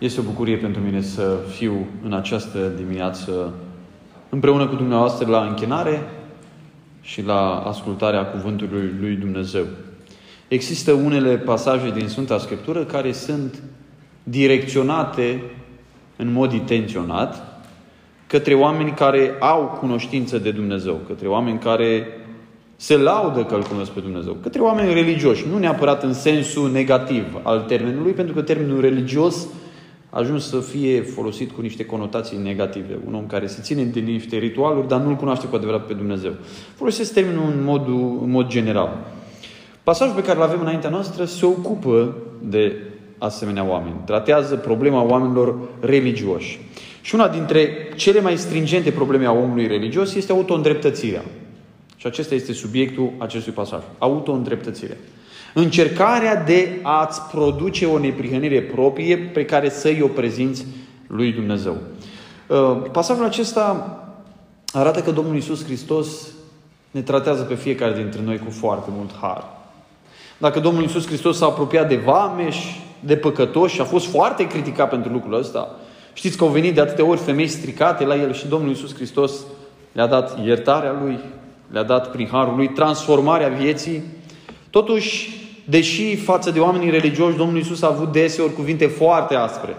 Este o bucurie pentru mine să fiu în această dimineață împreună cu dumneavoastră la închinare și la ascultarea Cuvântului Lui Dumnezeu. Există unele pasaje din Sfânta Scriptură care sunt direcționate în mod intenționat către oameni care au cunoștință de Dumnezeu, către oameni care se laudă că îl cunosc pe Dumnezeu, către oameni religioși, nu neapărat în sensul negativ al termenului, pentru că termenul religios a ajuns să fie folosit cu niște conotații negative. Un om care se ține de niște ritualuri, dar nu-L cunoaște cu adevărat pe Dumnezeu. Folosesc termenul în, modul, în mod general. Pasajul pe care îl avem înaintea noastră se ocupă de asemenea oameni. Tratează problema oamenilor religioși. Și una dintre cele mai stringente probleme a omului religios este auto-îndreptățirea. Și acesta este subiectul acestui pasaj. Auto-îndreptățirea. Încercarea de a-ți produce o neprihănire proprie pe care să-i o prezinți lui Dumnezeu. Uh, pasajul acesta arată că Domnul Isus Hristos ne tratează pe fiecare dintre noi cu foarte mult har. Dacă Domnul Isus Hristos s-a apropiat de vameș, de păcătoși și a fost foarte criticat pentru lucrul ăsta, știți că au venit de atâtea ori femei stricate la el și Domnul Isus Hristos le-a dat iertarea lui, le-a dat prin harul lui transformarea vieții. Totuși, deși față de oamenii religioși Domnul Isus a avut deseori cuvinte foarte aspre,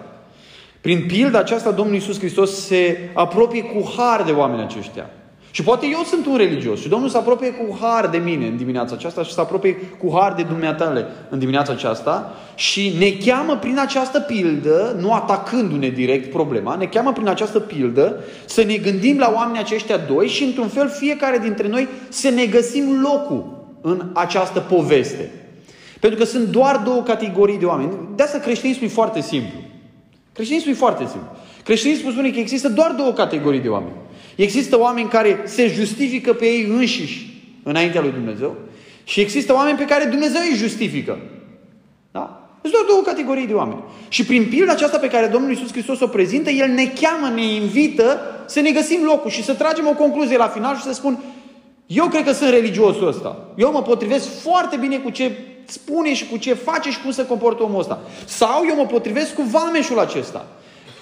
prin pilda aceasta Domnul Isus Hristos se apropie cu har de oamenii aceștia. Și poate eu sunt un religios și Domnul se apropie cu har de mine în dimineața aceasta și se apropie cu har de dumneatale în dimineața aceasta și ne cheamă prin această pildă, nu atacându-ne direct problema, ne cheamă prin această pildă să ne gândim la oamenii aceștia doi și într-un fel fiecare dintre noi să ne găsim locul în această poveste. Pentru că sunt doar două categorii de oameni. De asta creștinismul e foarte simplu. Creștinismul e foarte simplu. Creștinismul spune că există doar două categorii de oameni. Există oameni care se justifică pe ei înșiși înaintea lui Dumnezeu și există oameni pe care Dumnezeu îi justifică. Da? Sunt doar două categorii de oameni. Și prin pilda aceasta pe care Domnul Iisus Hristos o prezintă, El ne cheamă, ne invită să ne găsim locul și să tragem o concluzie la final și să spun eu cred că sunt religiosul ăsta. Eu mă potrivesc foarte bine cu ce spune și cu ce face și cum se comportă omul ăsta. Sau eu mă potrivesc cu vameșul acesta.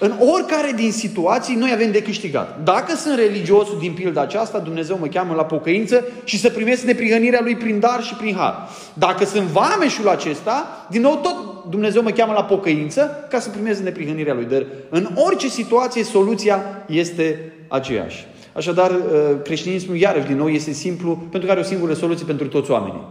În oricare din situații noi avem de câștigat. Dacă sunt religios din pilda aceasta, Dumnezeu mă cheamă la pocăință și să primesc neprihănirea Lui prin dar și prin har. Dacă sunt vameșul acesta, din nou tot Dumnezeu mă cheamă la pocăință ca să primesc neprihănirea Lui. Dar în orice situație, soluția este aceeași. Așadar, uh, creștinismul, iarăși, din nou, este simplu, pentru că are o singură soluție pentru toți oamenii.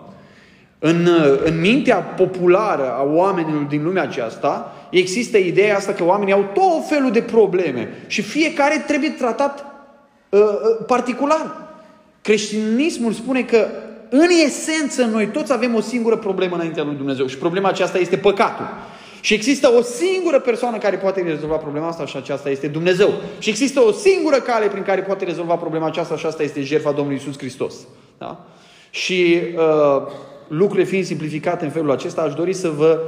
În, uh, în mintea populară a oamenilor din lumea aceasta, există ideea asta că oamenii au tot felul de probleme și fiecare trebuie tratat uh, uh, particular. Creștinismul spune că în esență noi toți avem o singură problemă înaintea lui Dumnezeu și problema aceasta este păcatul. Și există o singură persoană care poate rezolva problema asta și aceasta este Dumnezeu. Și există o singură cale prin care poate rezolva problema aceasta și asta este jertfa Domnului Isus Hristos. Da? Și uh, lucrurile fiind simplificate în felul acesta, aș dori să vă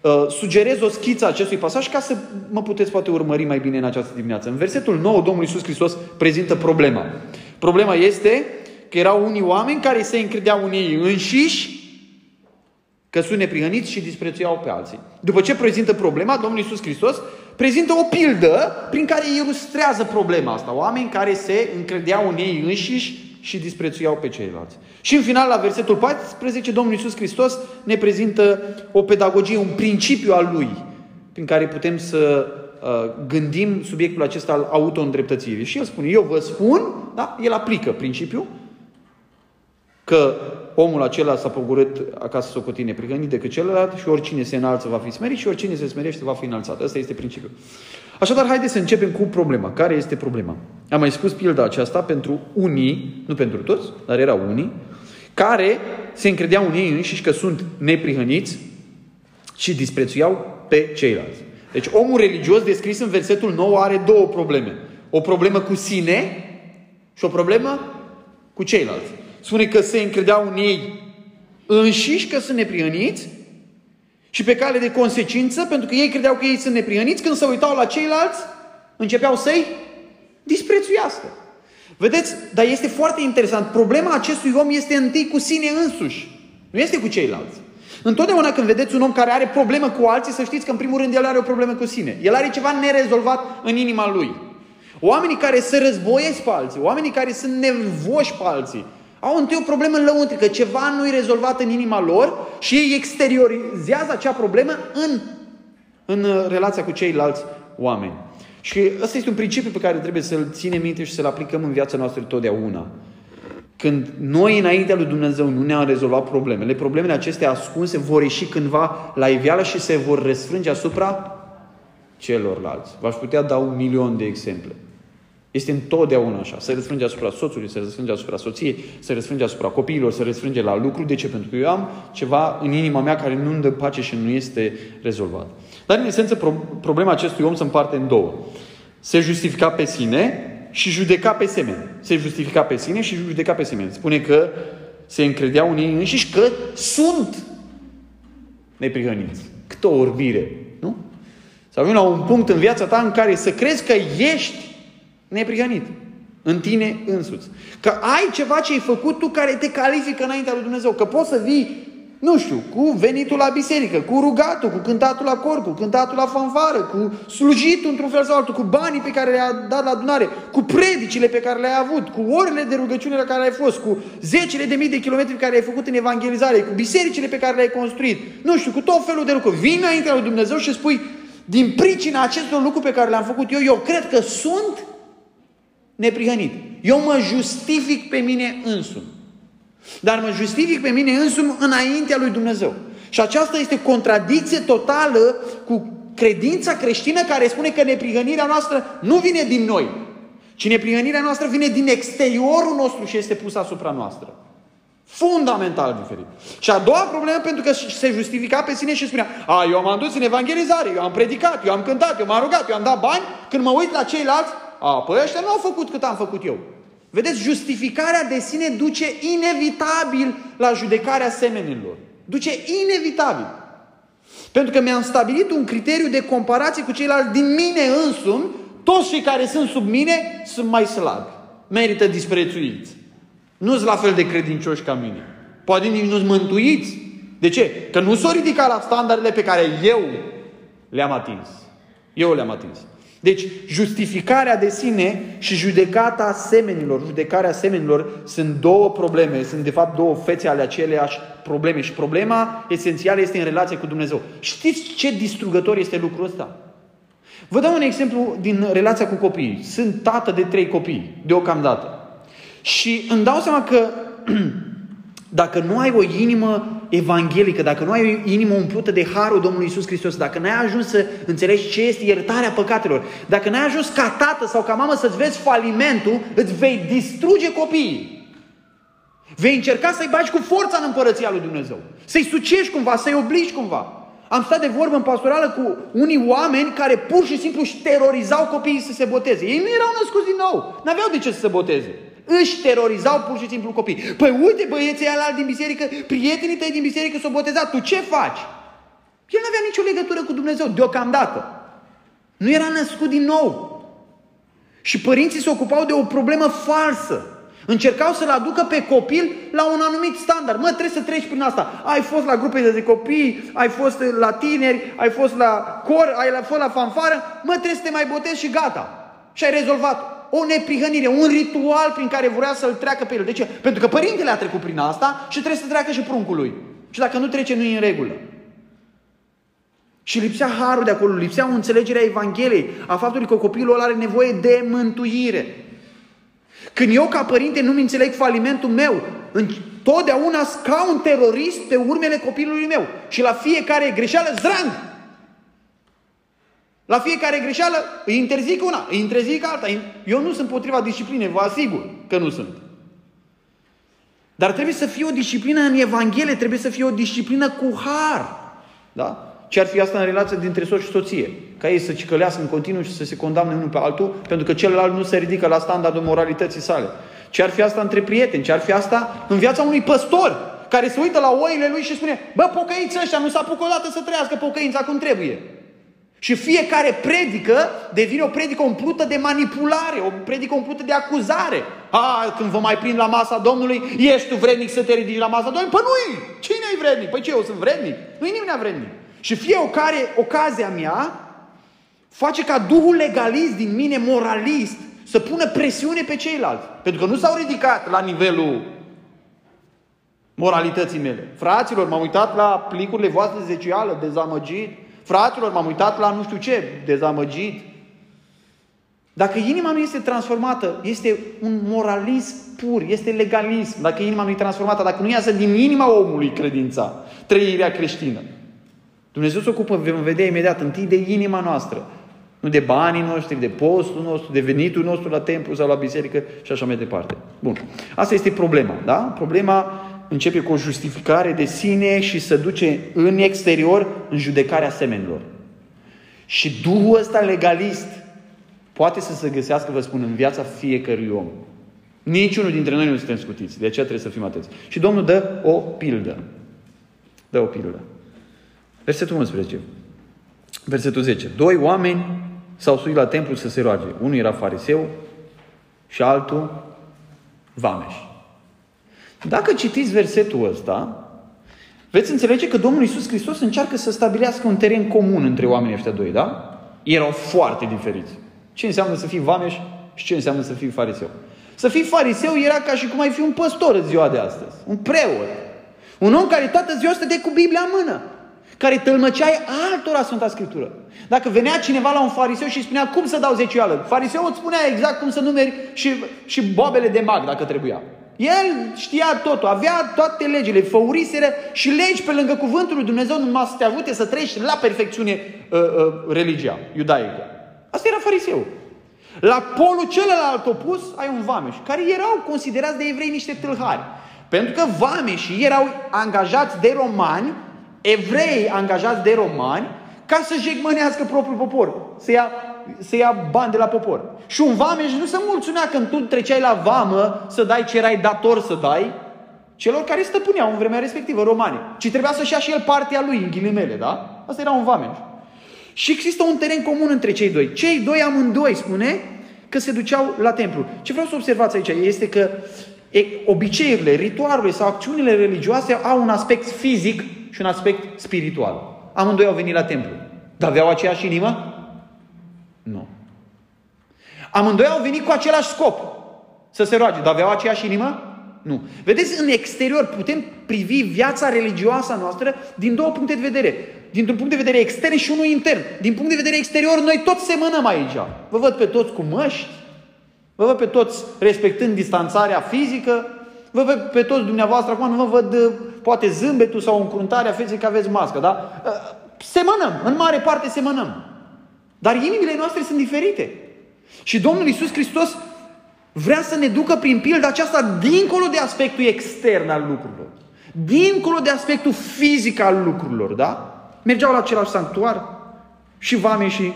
uh, sugerez o schiță a acestui pasaj ca să mă puteți poate urmări mai bine în această dimineață. În versetul 9, Domnul Iisus Hristos prezintă problema. Problema este că erau unii oameni care se încredeau în ei înșiși că sunt neprihăniți și disprețuiau pe alții. După ce prezintă problema, Domnul Iisus Hristos prezintă o pildă prin care ilustrează problema asta. Oameni care se încredeau în ei înșiși și disprețuiau pe ceilalți. Și în final, la versetul 14, Domnul Iisus Hristos ne prezintă o pedagogie, un principiu al Lui, prin care putem să uh, gândim subiectul acesta al auto-îndreptățirii. Și El spune, eu vă spun, da? El aplică principiul, că omul acela s-a pogorât acasă socotit neprihănit decât celălalt și oricine se înalță va fi smerit și oricine se smerește va fi înălțat. Asta este principiul. Așadar, haideți să începem cu problema. Care este problema? Am mai spus pilda aceasta pentru unii, nu pentru toți, dar erau unii, care se încredeau în ei înșiși că sunt neprihăniți și disprețuiau pe ceilalți. Deci omul religios descris în versetul 9 are două probleme. O problemă cu sine și o problemă cu ceilalți. Spune că se încredeau în ei înșiși că sunt neprihăniți și pe cale de consecință, pentru că ei credeau că ei sunt neprihăniți, când se uitau la ceilalți, începeau să-i disprețuiască. Vedeți? Dar este foarte interesant. Problema acestui om este întâi cu sine însuși. Nu este cu ceilalți. Întotdeauna când vedeți un om care are problemă cu alții, să știți că în primul rând el are o problemă cu sine. El are ceva nerezolvat în inima lui. Oamenii care se războiesc pe alții, oamenii care sunt nervoși pe alții, au întâi o problemă lăuntrică, ceva nu e rezolvat în inima lor și ei exteriorizează acea problemă în, în relația cu ceilalți oameni. Și ăsta este un principiu pe care trebuie să-l ținem minte și să-l aplicăm în viața noastră totdeauna. Când noi înaintea lui Dumnezeu nu ne-am rezolvat problemele, problemele acestea ascunse vor ieși cândva la iveală și se vor răsfrânge asupra celorlalți. V-aș putea da un milion de exemple. Este întotdeauna așa. Se răsfrânge asupra soțului, se răsfrânge asupra soției, se răsfrânge asupra copiilor, se răsfrânge la lucru. De ce? Pentru că eu am ceva în inima mea care nu îmi dă pace și nu este rezolvat. Dar, în esență, problema acestui om se împarte în două. Se justifica pe sine și judeca pe semeni. Se justifica pe sine și judeca pe semeni. Spune că se încredeau în ei înșiși că sunt neprihăniți. Câtă o orbire, nu? Să ajungi la un punct în viața ta în care să crezi că ești neprihănit. În tine însuți. Că ai ceva ce ai făcut tu care te califică înaintea lui Dumnezeu. Că poți să vii, nu știu, cu venitul la biserică, cu rugatul, cu cântatul la cor, cu cântatul la fanfară, cu slujitul într-un fel sau altul, cu banii pe care le-a dat la adunare, cu predicile pe care le-ai avut, cu orele de rugăciune la care ai fost, cu zecile de mii de kilometri pe care le-ai făcut în evangelizare, cu bisericile pe care le-ai construit, nu știu, cu tot felul de lucruri. Vii înaintea lui Dumnezeu și spui, din pricina acestor lucruri pe care le-am făcut eu, eu cred că sunt neprihănit. Eu mă justific pe mine însumi. Dar mă justific pe mine însumi înaintea lui Dumnezeu. Și aceasta este contradicție totală cu credința creștină care spune că neprihănirea noastră nu vine din noi, ci neprihănirea noastră vine din exteriorul nostru și este pusă asupra noastră. Fundamental diferit. Și a doua problemă, pentru că se justifica pe sine și spunea, a, eu m-am dus în evangelizare, eu am predicat, eu am cântat, eu m-am rugat, eu am dat bani, când mă uit la ceilalți, a, păi ăștia nu au făcut cât am făcut eu. Vedeți, justificarea de sine duce inevitabil la judecarea semenilor. Duce inevitabil. Pentru că mi-am stabilit un criteriu de comparație cu ceilalți din mine însumi, toți cei care sunt sub mine sunt mai slabi. Merită disprețuiți. Nu sunt la fel de credincioși ca mine. Poate nici nu-s mântuiți. De ce? Că nu s-o ridica la standardele pe care eu le-am atins. Eu le-am atins. Deci, justificarea de sine și judecata semenilor, judecarea semenilor sunt două probleme, sunt de fapt două fețe ale aceleași probleme și problema esențială este în relație cu Dumnezeu. Știți ce distrugător este lucrul ăsta? Vă dau un exemplu din relația cu copiii. Sunt tată de trei copii, deocamdată. Și îmi dau seama că dacă nu ai o inimă evanghelică, dacă nu ai o inimă umplută de harul Domnului Isus Hristos, dacă n-ai ajuns să înțelegi ce este iertarea păcatelor, dacă n-ai ajuns ca tată sau ca mamă să-ți vezi falimentul, îți vei distruge copiii. Vei încerca să-i bagi cu forța în împărăția lui Dumnezeu. Să-i sucești cumva, să-i obligi cumva. Am stat de vorbă în pastorală cu unii oameni care pur și simplu își terorizau copiii să se boteze. Ei nu erau născuți din nou. N-aveau de ce să se boteze. Își terorizau pur și simplu copii. Păi uite băieții ăla din biserică, prietenii tăi din biserică s-au botezat, tu ce faci? El nu avea nicio legătură cu Dumnezeu, deocamdată. Nu era născut din nou. Și părinții se ocupau de o problemă falsă. Încercau să-l aducă pe copil la un anumit standard. Mă, trebuie să treci prin asta. Ai fost la grupe de copii, ai fost la tineri, ai fost la cor, ai fost la fanfară. Mă, trebuie să te mai botezi și gata. Și ai rezolvat o neprihănire, un ritual prin care vrea să-l treacă pe el. De ce? Pentru că părintele a trecut prin asta și trebuie să treacă și pruncul lui. Și dacă nu trece, nu e în regulă. Și lipsea harul de acolo, lipsea o înțelegere a Evangheliei, a faptului că copilul ăla are nevoie de mântuire. Când eu ca părinte nu-mi înțeleg falimentul meu, totdeauna ca un terorist pe urmele copilului meu. Și la fiecare greșeală zrang, la fiecare greșeală îi interzic una, îi interzic alta. Eu nu sunt potriva disciplinei, vă asigur că nu sunt. Dar trebuie să fie o disciplină în Evanghelie, trebuie să fie o disciplină cu har. Da? Ce ar fi asta în relație dintre soț și soție? Ca ei să cicălească în continuu și să se condamne unul pe altul, pentru că celălalt nu se ridică la standardul moralității sale. Ce ar fi asta între prieteni? Ce ar fi asta în viața unui păstor care se uită la oile lui și spune, bă, pocăiți ăștia, nu s-a apucat odată să trăiască pocăința cum trebuie. Și fiecare predică devine o predică umplută de manipulare, o predică umplută de acuzare. A, când vă mai prind la masa Domnului, ești tu vrednic să te ridici la masa Domnului? Păi nu Cine e vrednic? Păi ce, eu sunt vrednic? Nu e nimeni vrednic. Și fiecare ocazia mea face ca Duhul legalist din mine, moralist, să pună presiune pe ceilalți. Pentru că nu s-au ridicat la nivelul moralității mele. Fraților, m-am uitat la plicurile voastre de zecială, dezamăgit. Fraților, m-am uitat la nu știu ce, dezamăgit. Dacă inima nu este transformată, este un moralism pur, este legalism. Dacă inima nu e transformată, dacă nu iasă din inima omului credința, trăirea creștină. Dumnezeu se ocupă, vom vedea imediat, întâi de inima noastră. Nu de banii noștri, de postul nostru, de venitul nostru la templu sau la biserică și așa mai departe. Bun. Asta este problema, da? Problema începe cu o justificare de sine și se duce în exterior în judecarea semenilor. Și Duhul ăsta legalist poate să se găsească, vă spun, în viața fiecărui om. Niciunul dintre noi nu suntem scutiți, de aceea trebuie să fim atenți. Și Domnul dă o pildă. Dă o pildă. Versetul 11. Versetul 10. Doi oameni s-au suit la templu să se roage. Unul era fariseu și altul vameș. Dacă citiți versetul ăsta, veți înțelege că Domnul Iisus Hristos încearcă să stabilească un teren comun între oamenii ăștia doi, da? Erau foarte diferiți. Ce înseamnă să fii vameș și ce înseamnă să fii fariseu? Să fii fariseu era ca și cum ai fi un păstor în ziua de astăzi, un preot. Un om care toată ziua stătea cu Biblia în mână care tălmăceai altora Sfânta Scriptură. Dacă venea cineva la un fariseu și spunea cum să dau zecioală, fariseul îți spunea exact cum să numeri și, și bobele de mag dacă trebuia. El știa totul, avea toate legile, făuriseră și legi pe lângă cuvântul lui Dumnezeu numai să te avute să treci la perfecțiune uh, uh, religia iudaică. Asta era fariseu. La polul celălalt opus ai un vameș, care erau considerați de evrei niște tâlhari. Pentru că vameșii erau angajați de romani evrei angajați de romani ca să jegmănească propriul popor, să ia, să ia bani de la popor. Și un vameș nu se mulțumea când tu treceai la vamă să dai ce erai dator să dai celor care stăpâneau în vremea respectivă, romani. Ci trebuia să-și ia și el partea lui, în ghilimele, da? Asta era un vameș. Și există un teren comun între cei doi. Cei doi amândoi, spune, că se duceau la templu. Ce vreau să observați aici este că obiceiurile, ritualurile sau acțiunile religioase au un aspect fizic și un aspect spiritual. Amândoi au venit la templu. Dar aveau aceeași inimă? Nu. Amândoi au venit cu același scop. Să se roage. Dar aveau aceeași inimă? Nu. Vedeți, în exterior putem privi viața religioasă noastră din două puncte de vedere. Dintr-un punct de vedere extern și unul intern. Din punct de vedere exterior, noi toți semănăm aici. Vă văd pe toți cu măști, vă văd pe toți respectând distanțarea fizică, vă văd pe toți dumneavoastră, acum nu vă văd poate zâmbetul sau încruntarea feței că aveți mască, da? Ă, semănăm, în mare parte semănăm. Dar inimile noastre sunt diferite. Și Domnul Iisus Hristos vrea să ne ducă prin pildă aceasta dincolo de aspectul extern al lucrurilor. Dincolo de aspectul fizic al lucrurilor, da? Mergeau la același sanctuar și vame și,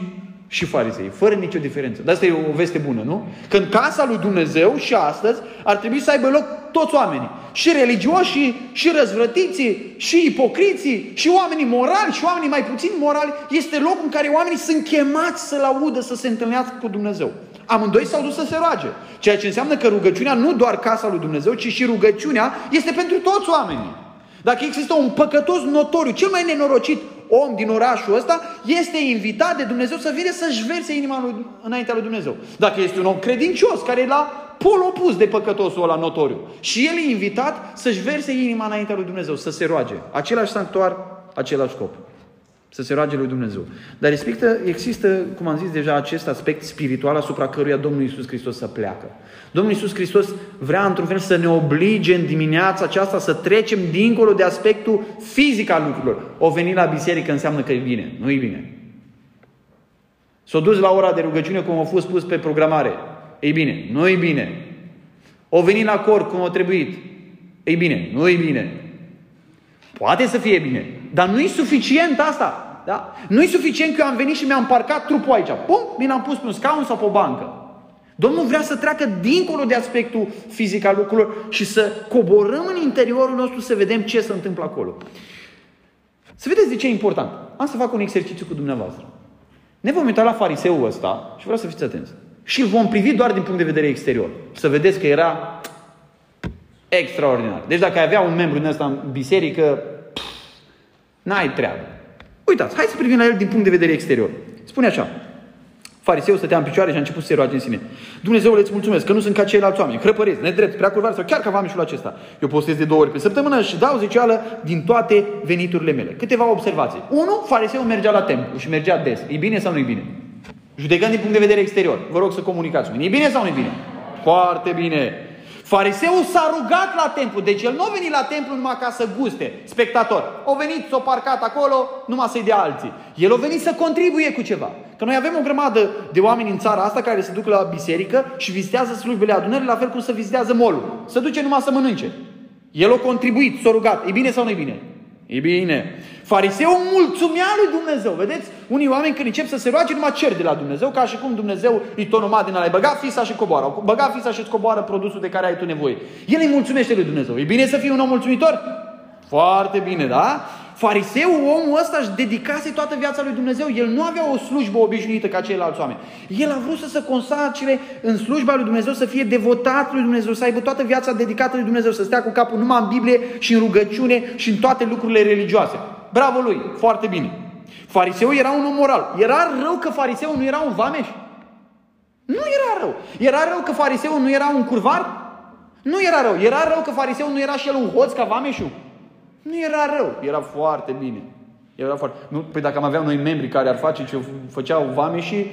și farisei, fără nicio diferență. Dar asta e o veste bună, nu? Că în casa lui Dumnezeu și astăzi ar trebui să aibă loc toți oamenii. Și religioși, și răzvrătiții, și ipocriții, și oamenii morali, și oamenii mai puțin morali. Este locul în care oamenii sunt chemați să laudă, să se întâlnească cu Dumnezeu. Amândoi s-au dus să se roage. Ceea ce înseamnă că rugăciunea nu doar casa lui Dumnezeu, ci și rugăciunea este pentru toți oamenii. Dacă există un păcătos notoriu, cel mai nenorocit om din orașul ăsta, este invitat de Dumnezeu să vină să-și verse inima lui, înaintea lui Dumnezeu. Dacă este un om credincios, care e la pol opus de păcătosul ăla notoriu. Și el e invitat să-și verse inima înaintea lui Dumnezeu, să se roage. Același sanctuar, același scop. Să se roage lui Dumnezeu. Dar respectă, există, cum am zis deja, acest aspect spiritual asupra căruia Domnul Iisus Hristos să pleacă. Domnul Iisus Hristos vrea într-un fel să ne oblige în dimineața aceasta să trecem dincolo de aspectul fizic al lucrurilor. O veni la biserică înseamnă că e bine. Nu e bine. S-a dus la ora de rugăciune cum a fost spus pe programare. Ei bine, nu e bine. O venit la cor cum a trebuit. Ei bine, nu e bine. Poate să fie bine, dar nu e suficient asta. Da? Nu e suficient că eu am venit și mi-am parcat trupul aici. Pum, mi l-am pus pe un scaun sau pe o bancă. Domnul vrea să treacă dincolo de aspectul fizic al lucrurilor și să coborâm în interiorul nostru să vedem ce se întâmplă acolo. Să vedeți de ce e important. Am să fac un exercițiu cu dumneavoastră. Ne vom uita la fariseul ăsta și vreau să fiți atenți. Și îl vom privi doar din punct de vedere exterior. Să vedeți că era extraordinar. Deci dacă ai avea un membru din ăsta în biserică, pff, n-ai treabă. Uitați, hai să privim la el din punct de vedere exterior. Spune așa, Fariseul stătea în picioare și a început să se roage în sine. Dumnezeu îți mulțumesc că nu sunt ca ceilalți oameni, hrăpăreți, nedrept, prea curvari sau chiar ca vamișul acesta. Eu postez de două ori pe săptămână și dau zeceală din toate veniturile mele. Câteva observații. Unu, fariseul mergea la templu și mergea des. E bine sau nu e bine? Judecând din punct de vedere exterior. Vă rog să comunicați. E bine sau nu e bine? Foarte bine. Fariseul s-a rugat la templu, deci el nu a venit la templu numai ca să guste, spectator. O venit, s-a parcat acolo, numai să-i dea alții. El a venit să contribuie cu ceva. Că noi avem o grămadă de oameni în țara asta care se duc la biserică și vizitează slujbele adunării, la fel cum se vizitează molul. Se duce numai să mănânce. El a contribuit, s-a rugat. E bine sau nu e bine? E bine. Fariseul mulțumea lui Dumnezeu. Vedeți? Unii oameni când încep să se roage, numai cer de la Dumnezeu, ca și cum Dumnezeu îi tonomat din ăla. Băga fisa și coboară. Băga fisa și coboară produsul de care ai tu nevoie. El îi mulțumește lui Dumnezeu. E bine să fii un om mulțumitor? Foarte bine, da? Fariseul, omul ăsta, își dedicase toată viața lui Dumnezeu. El nu avea o slujbă obișnuită ca ceilalți oameni. El a vrut să se consacre în slujba lui Dumnezeu, să fie devotat lui Dumnezeu, să aibă toată viața dedicată lui Dumnezeu, să stea cu capul numai în Biblie și în rugăciune și în toate lucrurile religioase. Bravo lui, foarte bine. Fariseul era un om moral. Era rău că fariseul nu era un vameș? Nu era rău. Era rău că fariseul nu era un curvar? Nu era rău. Era rău că fariseul nu era și el un hoț ca vameșul? Nu era rău, era foarte bine. Era foarte... Nu, păi dacă am avea noi membri care ar face ce făceau vame și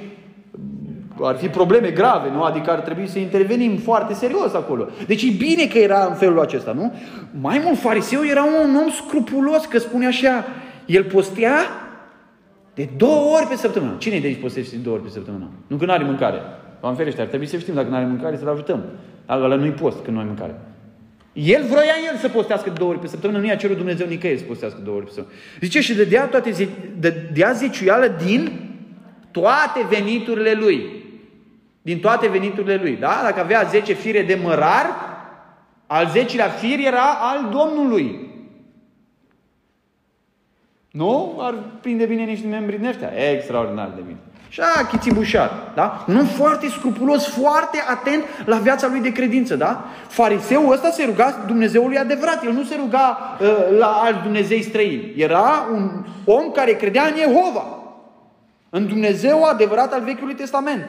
ar fi probleme grave, nu? Adică ar trebui să intervenim foarte serios acolo. Deci e bine că era în felul acesta, nu? Mai mult, fariseu era un om scrupulos, că spune așa, el postea de două ori pe săptămână. Cine de aici postește de două ori pe săptămână? Nu că nu are mâncare. Am ferește, ar trebui să știm dacă nu are mâncare, să-l ajutăm. Dar ăla nu-i post când nu ai mâncare. El vroia el să postească două ori pe săptămână, nu i-a cerut Dumnezeu nicăieri să postească două ori pe săptămână. Zice și dădea, toate, dădea zeciuială din toate veniturile lui. Din toate veniturile lui. Da? Dacă avea 10 fire de mărar, al zecilea fir era al Domnului. Nu? Ar prinde bine niște membri din ăștia. Extraordinar de bine. Și a chițibușar, da? Un om foarte scrupulos, foarte atent la viața lui de credință, da? Fariseul ăsta se ruga Dumnezeului adevărat, el nu se ruga uh, la alți Dumnezei străini. Era un om care credea în Jehova, în Dumnezeu adevărat al Vechiului Testament.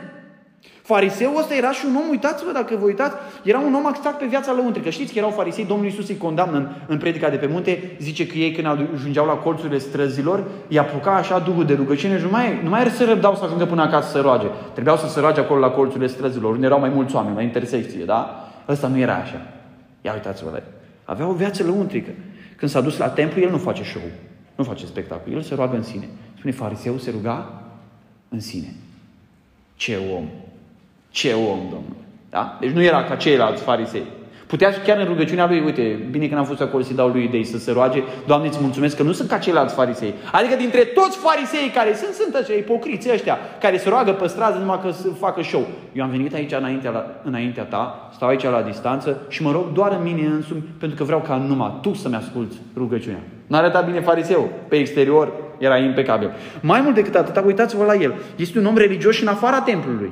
Fariseul ăsta era și un om, uitați-vă dacă vă uitați, era un om axat pe viața lăuntrică. Știți că erau farisei, Domnul Iisus îi condamnă în, în predica de pe munte, zice că ei când ajungeau la colțurile străzilor, îi apuca așa duhul de rugăciune și nu mai, nu mai să răbdau să ajungă până acasă să roage. Trebuiau să se roage acolo la colțurile străzilor, unde erau mai mulți oameni, la intersecție, da? Ăsta nu era așa. Ia uitați-vă la el. Avea o viață lăuntrică. Când s-a dus la templu, el nu face show, nu face spectacol, el se roagă în sine. Spune, fariseul se ruga în sine. Ce om! Ce om, Domnule! Da? Deci nu era ca ceilalți farisei. Putea și chiar în rugăciunea lui, uite, bine că n-am fost acolo să dau lui idei să se roage, Doamne, îți mulțumesc că nu sunt ca ceilalți farisei. Adică dintre toți farisei care sunt, sunt aceia ipocriți ăștia, care se roagă pe stradă numai că să facă show. Eu am venit aici înaintea, la, înaintea ta, stau aici la distanță și mă rog doar în mine însumi, pentru că vreau ca numai tu să-mi asculți rugăciunea. Nu arăta bine fariseu. Pe exterior era impecabil. Mai mult decât atât, uitați-vă la el. Este un om religios și în afara templului.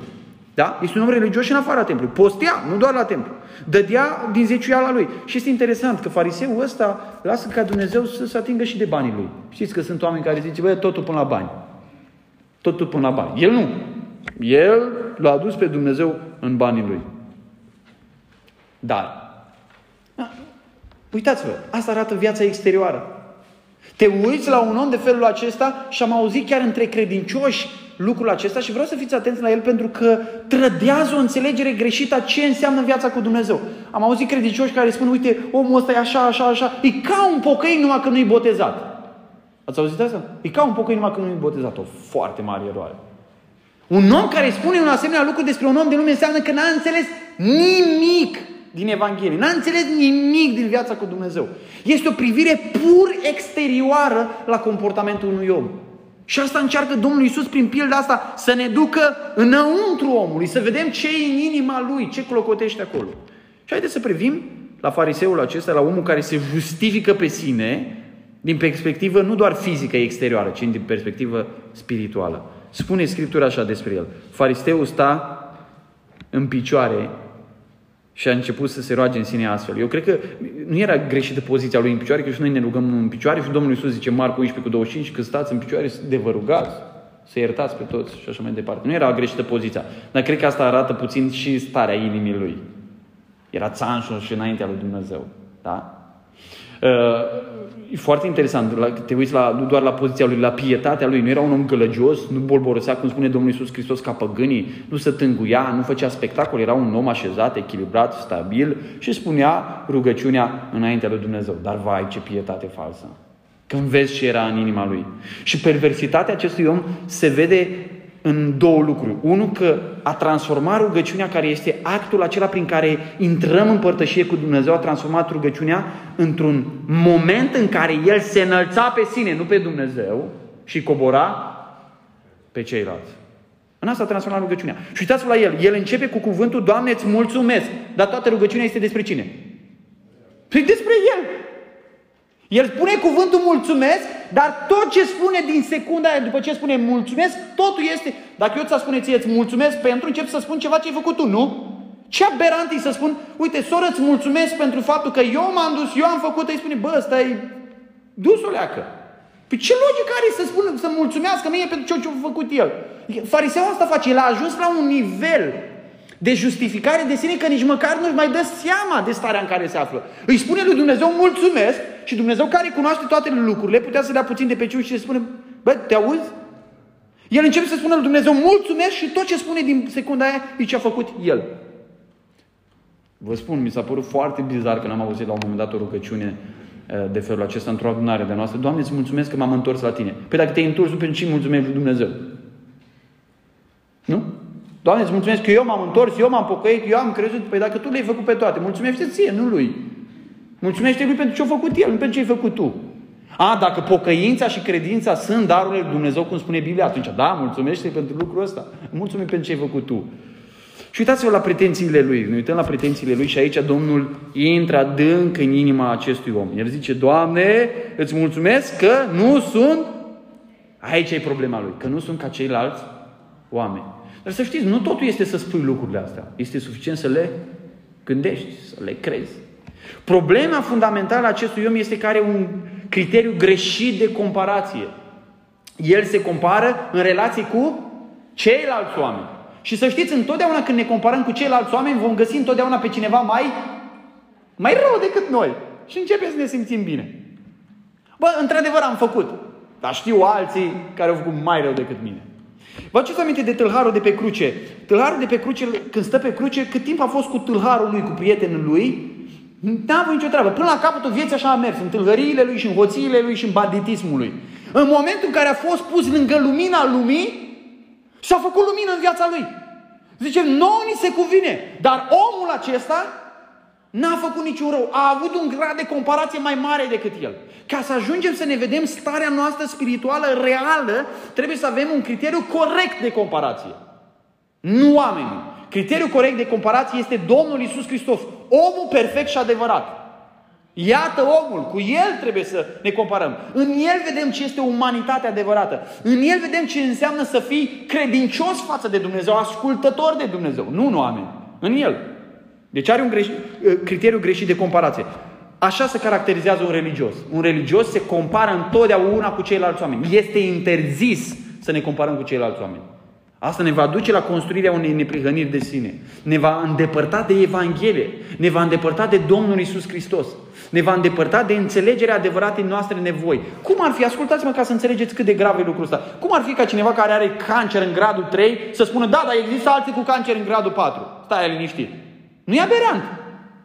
Da? Este un om religios și în afara templului. Postea, nu doar la templu. Dădea din zeciuiala lui. Și este interesant că fariseul ăsta lasă ca Dumnezeu să se atingă și de banii lui. Știți că sunt oameni care zice, băi, totul până la bani. Totul până la bani. El nu. El l-a adus pe Dumnezeu în banii lui. Dar, uitați-vă, asta arată viața exterioară. Te uiți la un om de felul acesta și am auzit chiar între credincioși lucrul acesta și vreau să fiți atenți la el pentru că trădează o înțelegere greșită a ce înseamnă viața cu Dumnezeu. Am auzit credincioși care spun, uite, omul ăsta e așa, așa, așa, e ca un pocăin numai că nu-i botezat. Ați auzit asta? E ca un pocăin numai că nu-i botezat. O foarte mare eroare. Un om care spune un asemenea lucru despre un om de lume înseamnă că n-a înțeles nimic din Evanghelie. N-a înțeles nimic din viața cu Dumnezeu. Este o privire pur exterioară la comportamentul unui om. Și asta încearcă Domnul Iisus prin pilda asta, să ne ducă înăuntru omului, să vedem ce e în inima lui, ce clocotește acolo. Și haideți să privim la fariseul acesta, la omul care se justifică pe sine din perspectivă nu doar fizică exterioară, ci din perspectivă spirituală. Spune Scriptura așa despre el. Faristeul sta în picioare și a început să se roage în sine astfel. Eu cred că nu era greșită poziția lui în picioare, că și noi ne rugăm în picioare și Domnul Iisus zice Marcu 11 cu 25 că stați în picioare de vă rugați, să iertați pe toți și așa mai departe. Nu era greșită poziția, dar cred că asta arată puțin și starea inimii lui. Era țanșul și înaintea lui Dumnezeu. Da? E foarte interesant, te uiți la, nu doar la poziția lui, la pietatea lui. Nu era un om gălăgios, nu bolborosea, cum spune Domnul Iisus Hristos, ca păgânii, nu se tânguia, nu făcea spectacol, era un om așezat, echilibrat, stabil și spunea rugăciunea înaintea lui Dumnezeu. Dar vai, ce pietate falsă! Când vezi ce era în inima lui. Și perversitatea acestui om se vede în două lucruri. Unul, că a transformat rugăciunea, care este actul acela prin care intrăm în părtășie cu Dumnezeu, a transformat rugăciunea într-un moment în care El se înălța pe sine, nu pe Dumnezeu, și cobora pe ceilalți. În asta a transformat rugăciunea. Și uitați-vă la El. El începe cu cuvântul, Doamne, îți mulțumesc. Dar toată rugăciunea este despre cine? Păi despre El. El spune cuvântul mulțumesc, dar tot ce spune din secunda aia, după ce spune mulțumesc, totul este... Dacă eu ți-a spune ție, îți mulțumesc pentru, încep să spun ceva ce ai făcut tu, nu? Ce aberant să spun, uite, soră, îți mulțumesc pentru faptul că eu m-am dus, eu am făcut, îi spune, bă, ăsta e dus o leacă. Păi ce logică are să spun, să mulțumească mie pentru ce a făcut el? Fariseul asta face, el a ajuns la un nivel de justificare de sine că nici măcar nu-și mai dă seama de starea în care se află. Îi spune lui Dumnezeu mulțumesc și Dumnezeu care cunoaște toate lucrurile putea să dea puțin de pe ciu și să spune, bă, te auzi? El începe să spună lui Dumnezeu mulțumesc și tot ce spune din secunda aia e ce a făcut el. Vă spun, mi s-a părut foarte bizar când am auzit la un moment dat o rugăciune eh, de felul acesta într-o adunare de noastră. Doamne, îți mulțumesc că m-am întors la tine. Păi dacă te-ai întors, nu pentru ce mulțumesc lui Dumnezeu? Nu? Doamne, îți mulțumesc că eu m-am întors, eu m-am pocăit, eu am crezut. Păi dacă tu le-ai făcut pe toate, mulțumește ție, nu lui. Mulțumește lui pentru ce a făcut el, nu pentru ce ai făcut tu. A, dacă pocăința și credința sunt darurile lui Dumnezeu, cum spune Biblia, atunci, da, mulțumește pentru lucrul ăsta. Mulțumim pentru ce ai făcut tu. Și uitați-vă la pretențiile lui. Ne uităm la pretențiile lui și aici Domnul intră adânc în inima acestui om. El zice, Doamne, îți mulțumesc că nu sunt... Aici e problema lui, că nu sunt ca ceilalți oameni. Dar să știți, nu totul este să spui lucrurile astea. Este suficient să le gândești, să le crezi. Problema fundamentală a acestui om este că are un criteriu greșit de comparație. El se compară în relație cu ceilalți oameni. Și să știți, întotdeauna când ne comparăm cu ceilalți oameni, vom găsi întotdeauna pe cineva mai, mai rău decât noi. Și începem să ne simțim bine. Bă, într-adevăr am făcut. Dar știu alții care au făcut mai rău decât mine. Vă aduceți aminte de tâlharul de pe cruce? Tâlharul de pe cruce, când stă pe cruce, cât timp a fost cu tâlharul lui, cu prietenul lui, n-a avut nicio treabă. Până la capătul vieții așa a mers, în tâlhăriile lui și în hoțiile lui și în banditismul lui. În momentul în care a fost pus lângă lumina lumii, și-a făcut lumină în viața lui. Zice, nouă ni se cuvine, dar omul acesta N-a făcut niciun rău. A avut un grad de comparație mai mare decât el. Ca să ajungem să ne vedem starea noastră spirituală reală, trebuie să avem un criteriu corect de comparație. Nu oamenii. Criteriul corect de comparație este Domnul Isus Hristos, omul perfect și adevărat. Iată omul, cu el trebuie să ne comparăm. În el vedem ce este umanitate adevărată. În el vedem ce înseamnă să fii credincios față de Dumnezeu, ascultător de Dumnezeu, nu în oameni. În el. Deci are un greș, ă, criteriu greșit de comparație. Așa se caracterizează un religios. Un religios se compară întotdeauna cu ceilalți oameni. Este interzis să ne comparăm cu ceilalți oameni. Asta ne va duce la construirea unei neprihăniri de sine. Ne va îndepărta de Evanghelie. Ne va îndepărta de Domnul Isus Hristos. Ne va îndepărta de înțelegerea adevăratei noastre nevoi. Cum ar fi, ascultați-mă ca să înțelegeți cât de grav e lucrul ăsta. Cum ar fi ca cineva care are cancer în gradul 3 să spună, da, dar există alții cu cancer în gradul 4. Stai liniștit. Nu e aberant.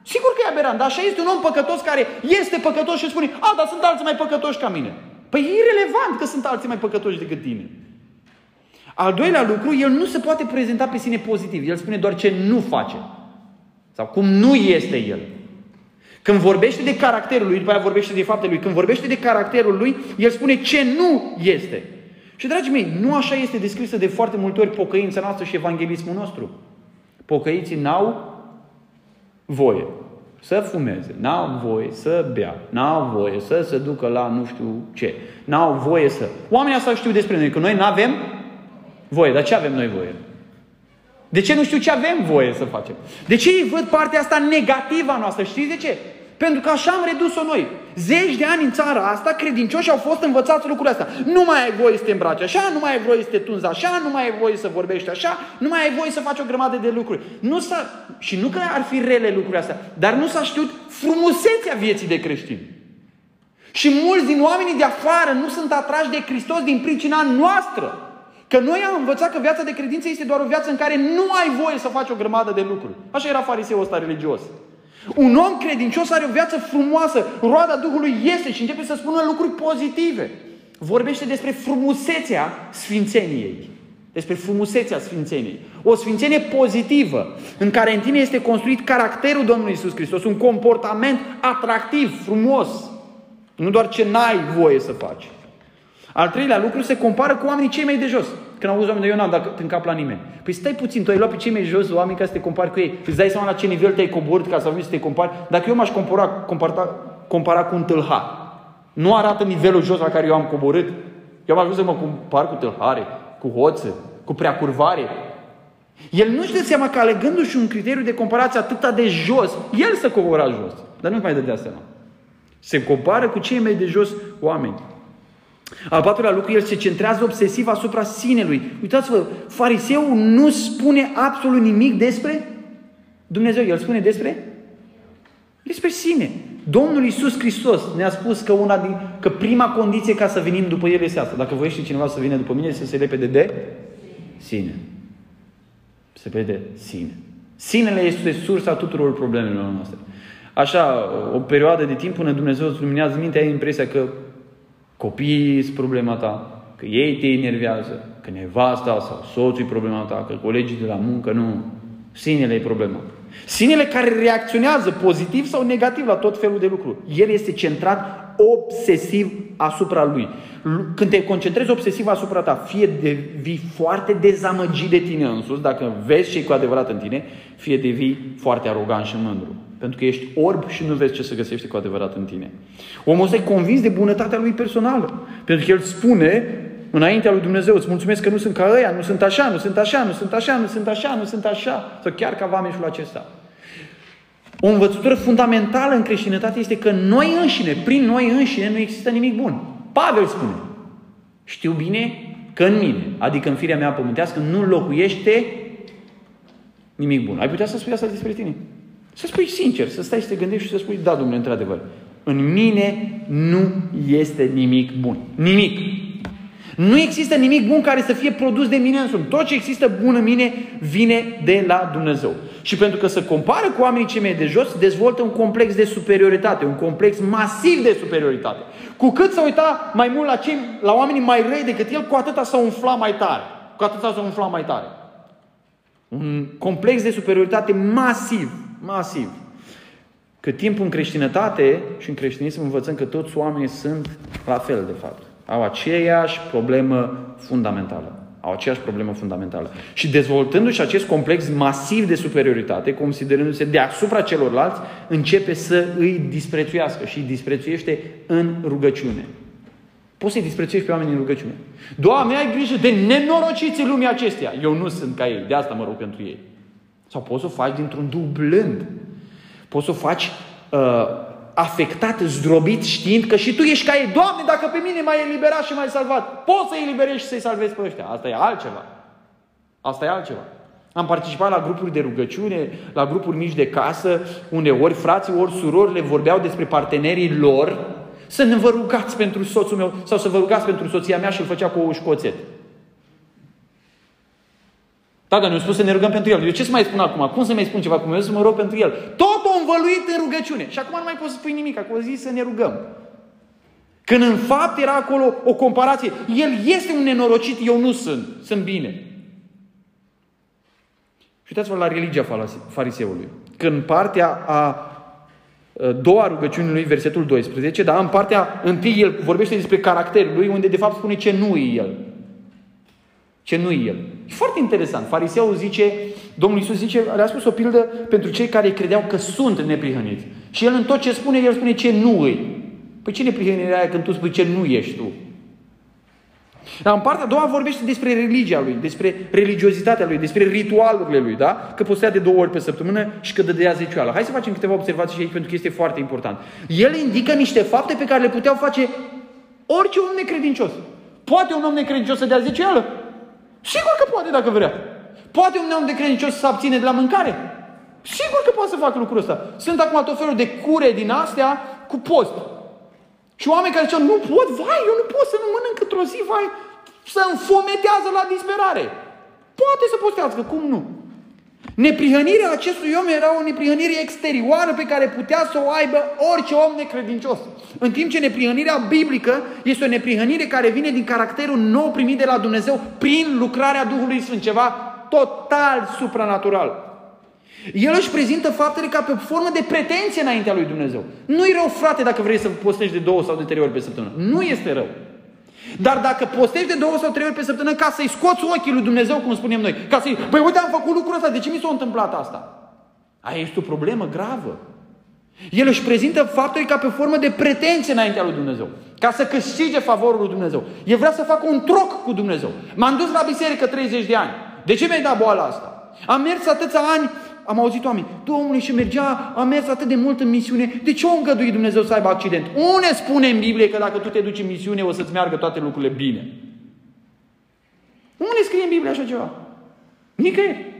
Sigur că e aberant, dar așa este un om păcătos care este păcătos și spune, a, dar sunt alții mai păcătoși ca mine. Păi e irrelevant că sunt alții mai păcătoși decât tine. Al doilea lucru, el nu se poate prezenta pe sine pozitiv. El spune doar ce nu face. Sau cum nu este el. Când vorbește de caracterul lui, după aia vorbește de faptele lui, când vorbește de caracterul lui, el spune ce nu este. Și, dragii mei, nu așa este descrisă de foarte multe ori pocăința noastră și evanghelismul nostru. Pocăiții n-au voie să fumeze, n-au voie să bea, n-au voie să se ducă la nu știu ce, n-au voie să... Oamenii asta știu despre noi, că noi nu avem voie. Dar ce avem noi voie? De ce nu știu ce avem voie să facem? De ce ei văd partea asta negativă a noastră? Știți de ce? Pentru că așa am redus-o noi. Zeci de ani în țara asta, credincioși au fost învățați lucrurile astea. Nu mai ai voie să te îmbraci așa, nu mai ai voie să te tunzi așa, nu mai ai voie să vorbești așa, nu mai ai voie să faci o grămadă de lucruri. Nu s-a, și nu că ar fi rele lucrurile astea, dar nu s-a știut frumusețea vieții de creștin. Și mulți din oamenii de afară nu sunt atrași de Hristos din pricina noastră. Că noi am învățat că viața de credință este doar o viață în care nu ai voie să faci o grămadă de lucruri. Așa era fariseul ăsta religios. Un om credincios are o viață frumoasă, roada Duhului este și începe să spună lucruri pozitive. Vorbește despre frumusețea sfințeniei. Despre frumusețea sfințeniei. O sfințenie pozitivă, în care în tine este construit caracterul Domnului Isus Hristos, un comportament atractiv, frumos. Nu doar ce n-ai voie să faci. Al treilea lucru se compară cu oamenii cei mai de jos. Când au auzit oamenii, eu n-am dat în cap la nimeni. Păi stai puțin, tu ai luat pe cei mai jos oameni ca să te compari cu ei. Îți dai seama la ce nivel te-ai coborât ca să ajungi să te compari. Dacă eu m-aș compara, compara, compara cu un tâlhar, nu arată nivelul jos la care eu am coborât. Eu am ajuns să mă compar cu tâlhare, cu hoță, cu preacurvare. El nu-și dă seama că alegându-și un criteriu de comparație atâta de jos, el să cobora jos. Dar nu mai dădea seama. Se compară cu cei mai de jos oameni. Al patrulea lucru, el se centrează obsesiv asupra sinelui. Uitați-vă, fariseul nu spune absolut nimic despre Dumnezeu. El spune despre despre sine. Domnul Iisus Hristos ne-a spus că, una din, că prima condiție ca să venim după El este asta. Dacă voiește cineva să vină după mine, să se lepede de sine. Se vede sine. Sinele este sursa tuturor problemelor noastre. Așa, o perioadă de timp până Dumnezeu îți luminează mintea, ai impresia că copiii sunt problema ta, că ei te enervează, că nevasta sau soțul e problema ta, că colegii de la muncă nu. Sinele e problema. Sinele care reacționează pozitiv sau negativ la tot felul de lucruri. El este centrat obsesiv asupra lui. Când te concentrezi obsesiv asupra ta, fie devii foarte dezamăgit de tine însuți, dacă vezi ce e cu adevărat în tine, fie devii foarte arogant și mândru. Pentru că ești orb și nu vezi ce se găsește cu adevărat în tine. Omul ăsta e convins de bunătatea lui personală. Pentru că el spune înaintea lui Dumnezeu, îți mulțumesc că nu sunt ca ăia, nu sunt așa, nu sunt așa, nu sunt așa, nu sunt așa, nu sunt așa. Sau chiar ca vameșul acesta. O învățătură fundamentală în creștinătate este că noi înșine, prin noi înșine, nu există nimic bun. Pavel spune, știu bine că în mine, adică în firea mea pământească, nu locuiește nimic bun. Ai putea să spui asta despre tine? Să spui sincer, să stai și să te gândești și să spui, da, Domnule, într-adevăr, în mine nu este nimic bun. Nimic. Nu există nimic bun care să fie produs de mine însumi. Tot ce există bun în mine vine de la Dumnezeu. Și pentru că se compară cu oamenii cei mai de jos, dezvoltă un complex de superioritate, un complex masiv de superioritate. Cu cât să uita mai mult la, cei, la oamenii mai răi decât el, cu atâta să umfla mai tare. Cu atâta să umfla mai tare. Un complex de superioritate masiv, masiv. Cât timp în creștinătate și în creștinism învățăm că toți oamenii sunt la fel, de fapt. Au aceeași problemă fundamentală. Au aceeași problemă fundamentală. Și dezvoltându-și acest complex masiv de superioritate, considerându-se deasupra celorlalți, începe să îi disprețuiască și îi disprețuiește în rugăciune. Poți să-i disprețuiești pe oameni în rugăciune. Doamne, ai grijă de nenorociții lumii acesteia. Eu nu sunt ca ei, de asta mă rog pentru ei. Sau poți să o faci dintr-un duh blând. Poți să o faci uh, afectat, zdrobit, știind că și tu ești ca ei. Doamne, dacă pe mine m-ai eliberat și m-ai salvat, poți să-i eliberezi și să-i salvezi pe ăștia. Asta e altceva. Asta e altceva. Am participat la grupuri de rugăciune, la grupuri mici de casă, unde ori frații, ori surorile vorbeau despre partenerii lor, să ne vă rugați pentru soțul meu sau să vă rugați pentru soția mea și îl făcea cu o școțet. Da, dar ne-au spus să ne rugăm pentru el. Eu ce să mai spun acum? Cum să mai spun ceva? Cum eu să mă rog pentru el? Tot o învăluit în rugăciune. Și acum nu mai poți să spui nimic. Acum zi să ne rugăm. Când în fapt era acolo o comparație. El este un nenorocit, eu nu sunt. Sunt bine. Și uitați-vă la religia fariseului. Când partea a doua rugăciunii lui, versetul 12, dar în partea întâi el vorbește despre caracterul lui, unde de fapt spune ce nu e el ce nu el. E foarte interesant. Fariseul zice, Domnul Iisus zice, le-a spus o pildă pentru cei care credeau că sunt neprihăniți. Și el în tot ce spune, el spune ce nu îi. Păi ce neprihănire aia când tu spui ce nu ești tu? Dar în partea a doua vorbește despre religia lui, despre religiozitatea lui, despre ritualurile lui, da? Că postea de două ori pe săptămână și că dădea zecioală. Hai să facem câteva observații aici pentru că este foarte important. El indică niște fapte pe care le puteau face orice om necredincios. Poate un om necredincios să dea zecioală? Sigur că poate dacă vrea. Poate un om necredincios să abține de la mâncare? Sigur că poate să facă lucrul ăsta. Sunt acum tot felul de cure din astea cu post. Și oameni care ziceau, nu pot, vai, eu nu pot să nu mănânc într-o zi, vai, să înfometează la disperare. Poate să postească, cum nu? Neprihănirea acestui om era o neprihănire exterioară pe care putea să o aibă orice om necredincios. În timp ce neprihănirea biblică este o neprihănire care vine din caracterul nou primit de la Dumnezeu prin lucrarea Duhului Sfânt, ceva total supranatural. El își prezintă faptele ca pe formă de pretenție înaintea lui Dumnezeu. Nu-i rău, frate, dacă vrei să postești de două sau de trei ori pe săptămână. Nu este rău. Dar dacă postești de două sau trei ori pe săptămână ca să-i scoți ochii lui Dumnezeu, cum spunem noi, ca să-i, păi uite, am făcut lucrul ăsta, de ce mi s-a întâmplat asta? Aia este o problemă gravă. El își prezintă faptul ca pe formă de pretenție înaintea lui Dumnezeu. Ca să câștige favorul lui Dumnezeu. El vrea să facă un troc cu Dumnezeu. M-am dus la biserică 30 de ani. De ce mi-ai dat boala asta? Am mers atâția ani am auzit oameni, Domnule, și mergea, a mers atât de mult în misiune, de ce o îngădui Dumnezeu să aibă accident? Unde spune în Biblie că dacă tu te duci în misiune o să-ți meargă toate lucrurile bine? Unde scrie în Biblie așa ceva? Nicăieri.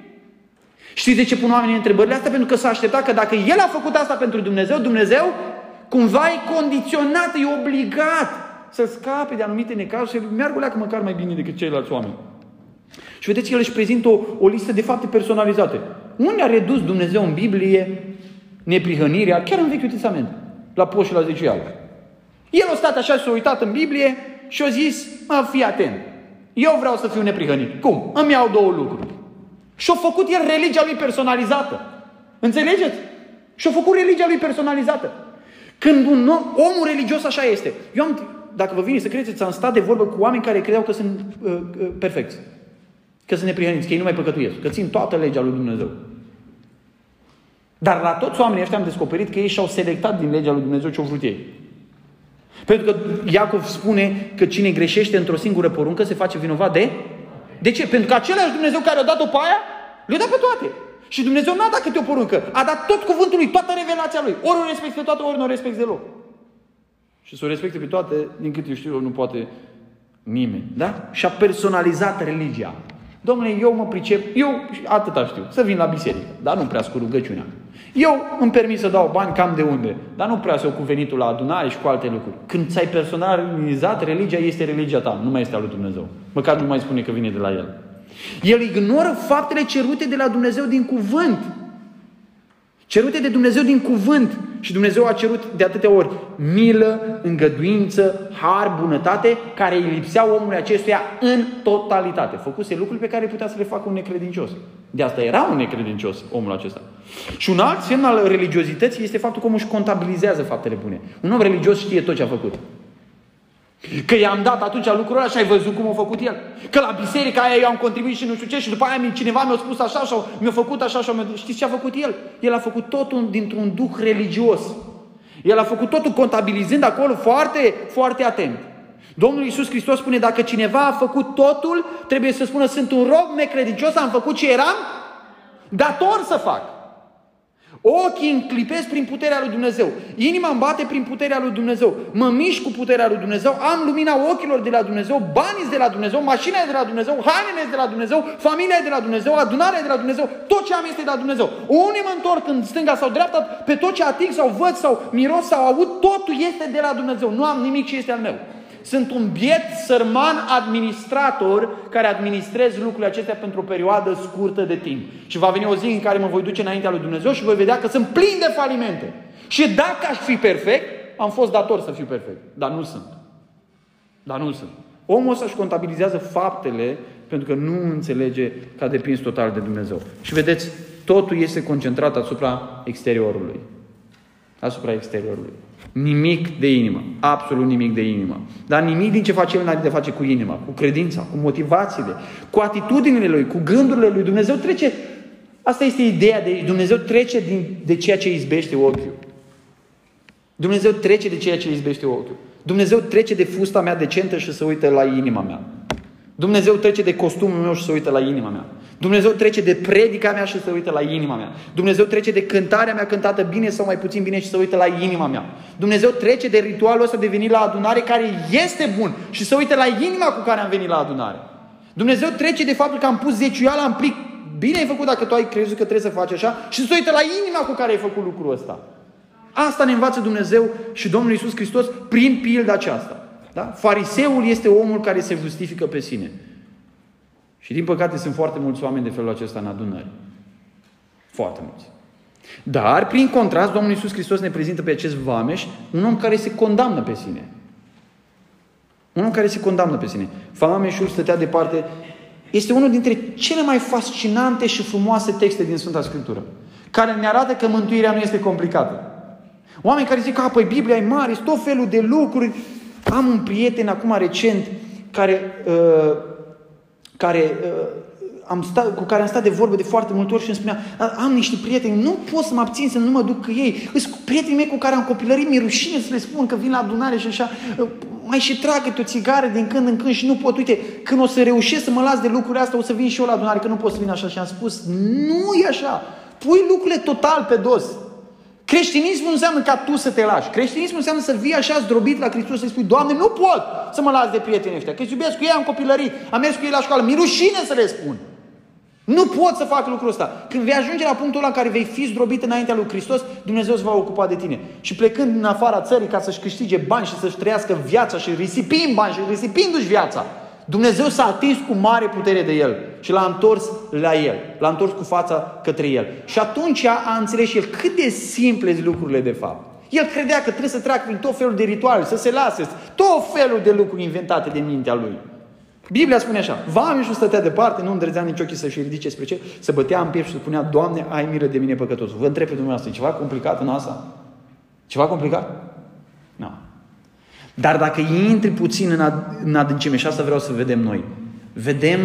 Știți de ce pun oamenii întrebările astea? Pentru că s-a așteptat că dacă El a făcut asta pentru Dumnezeu, Dumnezeu cumva e condiționat, e obligat să scape de anumite necazuri și să meargă leacă măcar mai bine decât ceilalți oameni. Și vedeți, el își prezintă o, o listă de fapte personalizate. Unde a redus Dumnezeu în Biblie neprihănirea, chiar în Vechiul Testament, la poș și la zeciuială. El a stat așa și s-a uitat în Biblie și a zis, mă, fii atent, eu vreau să fiu neprihănit. Cum? Îmi iau două lucruri. Și a făcut el religia lui personalizată. Înțelegeți? Și a făcut religia lui personalizată. Când un om, omul religios așa este. Eu am, dacă vă vine să credeți, am stat de vorbă cu oameni care credeau că sunt uh, uh, perfecți. Că sunt neprihăniți, că ei nu mai păcătuiesc, că țin toată legea lui Dumnezeu. Dar la toți oamenii ăștia am descoperit că ei și-au selectat din legea lui Dumnezeu ce au vrut ei. Pentru că Iacov spune că cine greșește într-o singură poruncă se face vinovat de? De ce? Pentru că același Dumnezeu care a dat-o pe aia, le-a dat pe toate. Și Dumnezeu n-a dat câte o poruncă, a dat tot cuvântul lui, toată revelația lui. Ori o respecti pe toate, ori nu o respecti deloc. Și să o respecte pe toate, din câte eu știu eu, nu poate nimeni. Da? Și a personalizat religia. Domnule, eu mă pricep, eu atâta știu, să vin la biserică, dar nu prea cu rugăciunea. Eu îmi permit să dau bani cam de unde, dar nu prea să cu venitul la adunare și cu alte lucruri. Când ți-ai personalizat, religia este religia ta, nu mai este a lui Dumnezeu. Măcar nu mai spune că vine de la El. El ignoră faptele cerute de la Dumnezeu din cuvânt. Cerute de Dumnezeu din cuvânt. Și Dumnezeu a cerut de atâtea ori milă, îngăduință, har, bunătate, care îi lipsea omului acestuia în totalitate. Făcuse lucruri pe care putea să le facă un necredincios. De asta era un necredincios omul acesta. Și un alt semn al religiozității este faptul cum își contabilizează faptele bune. Un om religios știe tot ce a făcut. Că i-am dat atunci lucrul ăla și ai văzut cum a făcut el. Că la biserica aia eu am contribuit și nu știu ce și după aia cineva mi-a spus așa sau mi-a făcut așa sau mi-a... Știți ce a făcut el? El a făcut totul dintr-un duh religios. El a făcut totul contabilizând acolo foarte, foarte atent. Domnul Iisus Hristos spune, dacă cineva a făcut totul, trebuie să spună, sunt un rob necredincios, am făcut ce eram dator să fac. Ochii înclipesc prin puterea lui Dumnezeu. Inima îmi bate prin puterea lui Dumnezeu. Mă mișc cu puterea lui Dumnezeu. Am lumina ochilor de la Dumnezeu. Banii de la Dumnezeu. Mașina de la Dumnezeu. Hainele de la Dumnezeu. Familia de la Dumnezeu. Adunarea de la Dumnezeu. Tot ce am este de la Dumnezeu. Unii mă întorc în stânga sau dreapta. Pe tot ce ating sau văd sau miros sau aud. Totul este de la Dumnezeu. Nu am nimic ce este al meu. Sunt un biet sărman administrator care administrez lucrurile acestea pentru o perioadă scurtă de timp. Și va veni o zi în care mă voi duce înaintea lui Dumnezeu și voi vedea că sunt plin de falimente. Și dacă aș fi perfect, am fost dator să fiu perfect. Dar nu sunt. Dar nu sunt. Omul ăsta își contabilizează faptele pentru că nu înțelege că a depins total de Dumnezeu. Și vedeți, totul este concentrat asupra exteriorului. Asupra exteriorului. Nimic de inimă. Absolut nimic de inimă. Dar nimic din ce face El n-are de face cu inima, cu credința, cu motivațiile, cu atitudinile Lui, cu gândurile Lui. Dumnezeu trece, asta este ideea de Dumnezeu trece din, de ceea ce izbește ochiul. Dumnezeu trece de ceea ce izbește ochiul. Dumnezeu trece de fusta mea decentă și se uită la inima mea. Dumnezeu trece de costumul meu și se uită la inima mea. Dumnezeu trece de predica mea și se uită la inima mea. Dumnezeu trece de cântarea mea cântată bine sau mai puțin bine și se uită la inima mea. Dumnezeu trece de ritualul ăsta de venit la adunare care este bun și se uită la inima cu care am venit la adunare. Dumnezeu trece de faptul că am pus zeciuiala în plic. Bine ai făcut dacă tu ai crezut că trebuie să faci așa și se uită la inima cu care ai făcut lucrul ăsta. Asta ne învață Dumnezeu și Domnul Isus Hristos prin pilda aceasta. Da? Fariseul este omul care se justifică pe sine. Și din păcate sunt foarte mulți oameni de felul acesta în adunări. Foarte mulți. Dar, prin contrast, Domnul Iisus Hristos ne prezintă pe acest vameș un om care se condamnă pe sine. Un om care se condamnă pe sine. Vameșul stătea departe. Este unul dintre cele mai fascinante și frumoase texte din Sfânta Scriptură. Care ne arată că mântuirea nu este complicată. Oameni care zic că, păi Biblia e mare, tot felul de lucruri. Am un prieten acum recent care uh, care, uh, am stat, cu care am stat de vorbe de foarte multe ori și îmi spunea, am niște prieteni, nu pot să mă abțin să nu mă duc cu ei. Sunt prietenii mei cu care am copilărit, mi-e rușine să le spun că vin la adunare și așa, uh, mai și tragă o țigară din când în când și nu pot. Uite, când o să reușesc să mă las de lucrurile astea, o să vin și eu la adunare, că nu pot să vin așa. Și am spus, nu e așa. Pui lucrurile total pe dos. Creștinismul înseamnă ca tu să te lași. Creștinismul înseamnă să vii așa zdrobit la Hristos să-i spui, Doamne, nu pot să mă las de prietenii ăștia, că iubesc cu ei, am copilărit, am mers cu ei la școală, mi rușine să le spun. Nu pot să fac lucrul ăsta. Când vei ajunge la punctul ăla în care vei fi zdrobit înaintea lui Hristos, Dumnezeu îți va ocupa de tine. Și plecând în afara țării ca să-și câștige bani și să-și trăiască viața și risipind bani și risipindu-și viața, Dumnezeu s-a atins cu mare putere de el și l-a întors la el. L-a întors cu fața către el. Și atunci a înțeles și el cât de simple sunt lucrurile de fapt. El credea că trebuie să treacă prin tot felul de rituale, să se lase, tot felul de lucruri inventate de mintea lui. Biblia spune așa, Vameșul stătea departe, nu îndrăzea nici ochii să-și ridice spre ce, să bătea în piept și spunea, Doamne, ai milă de mine păcătosul. Vă întreb pe dumneavoastră, e ceva complicat în asta? Ceva complicat? Nu. Dar dacă intri puțin în, ad- în adâncime, și asta vreau să vedem noi, vedem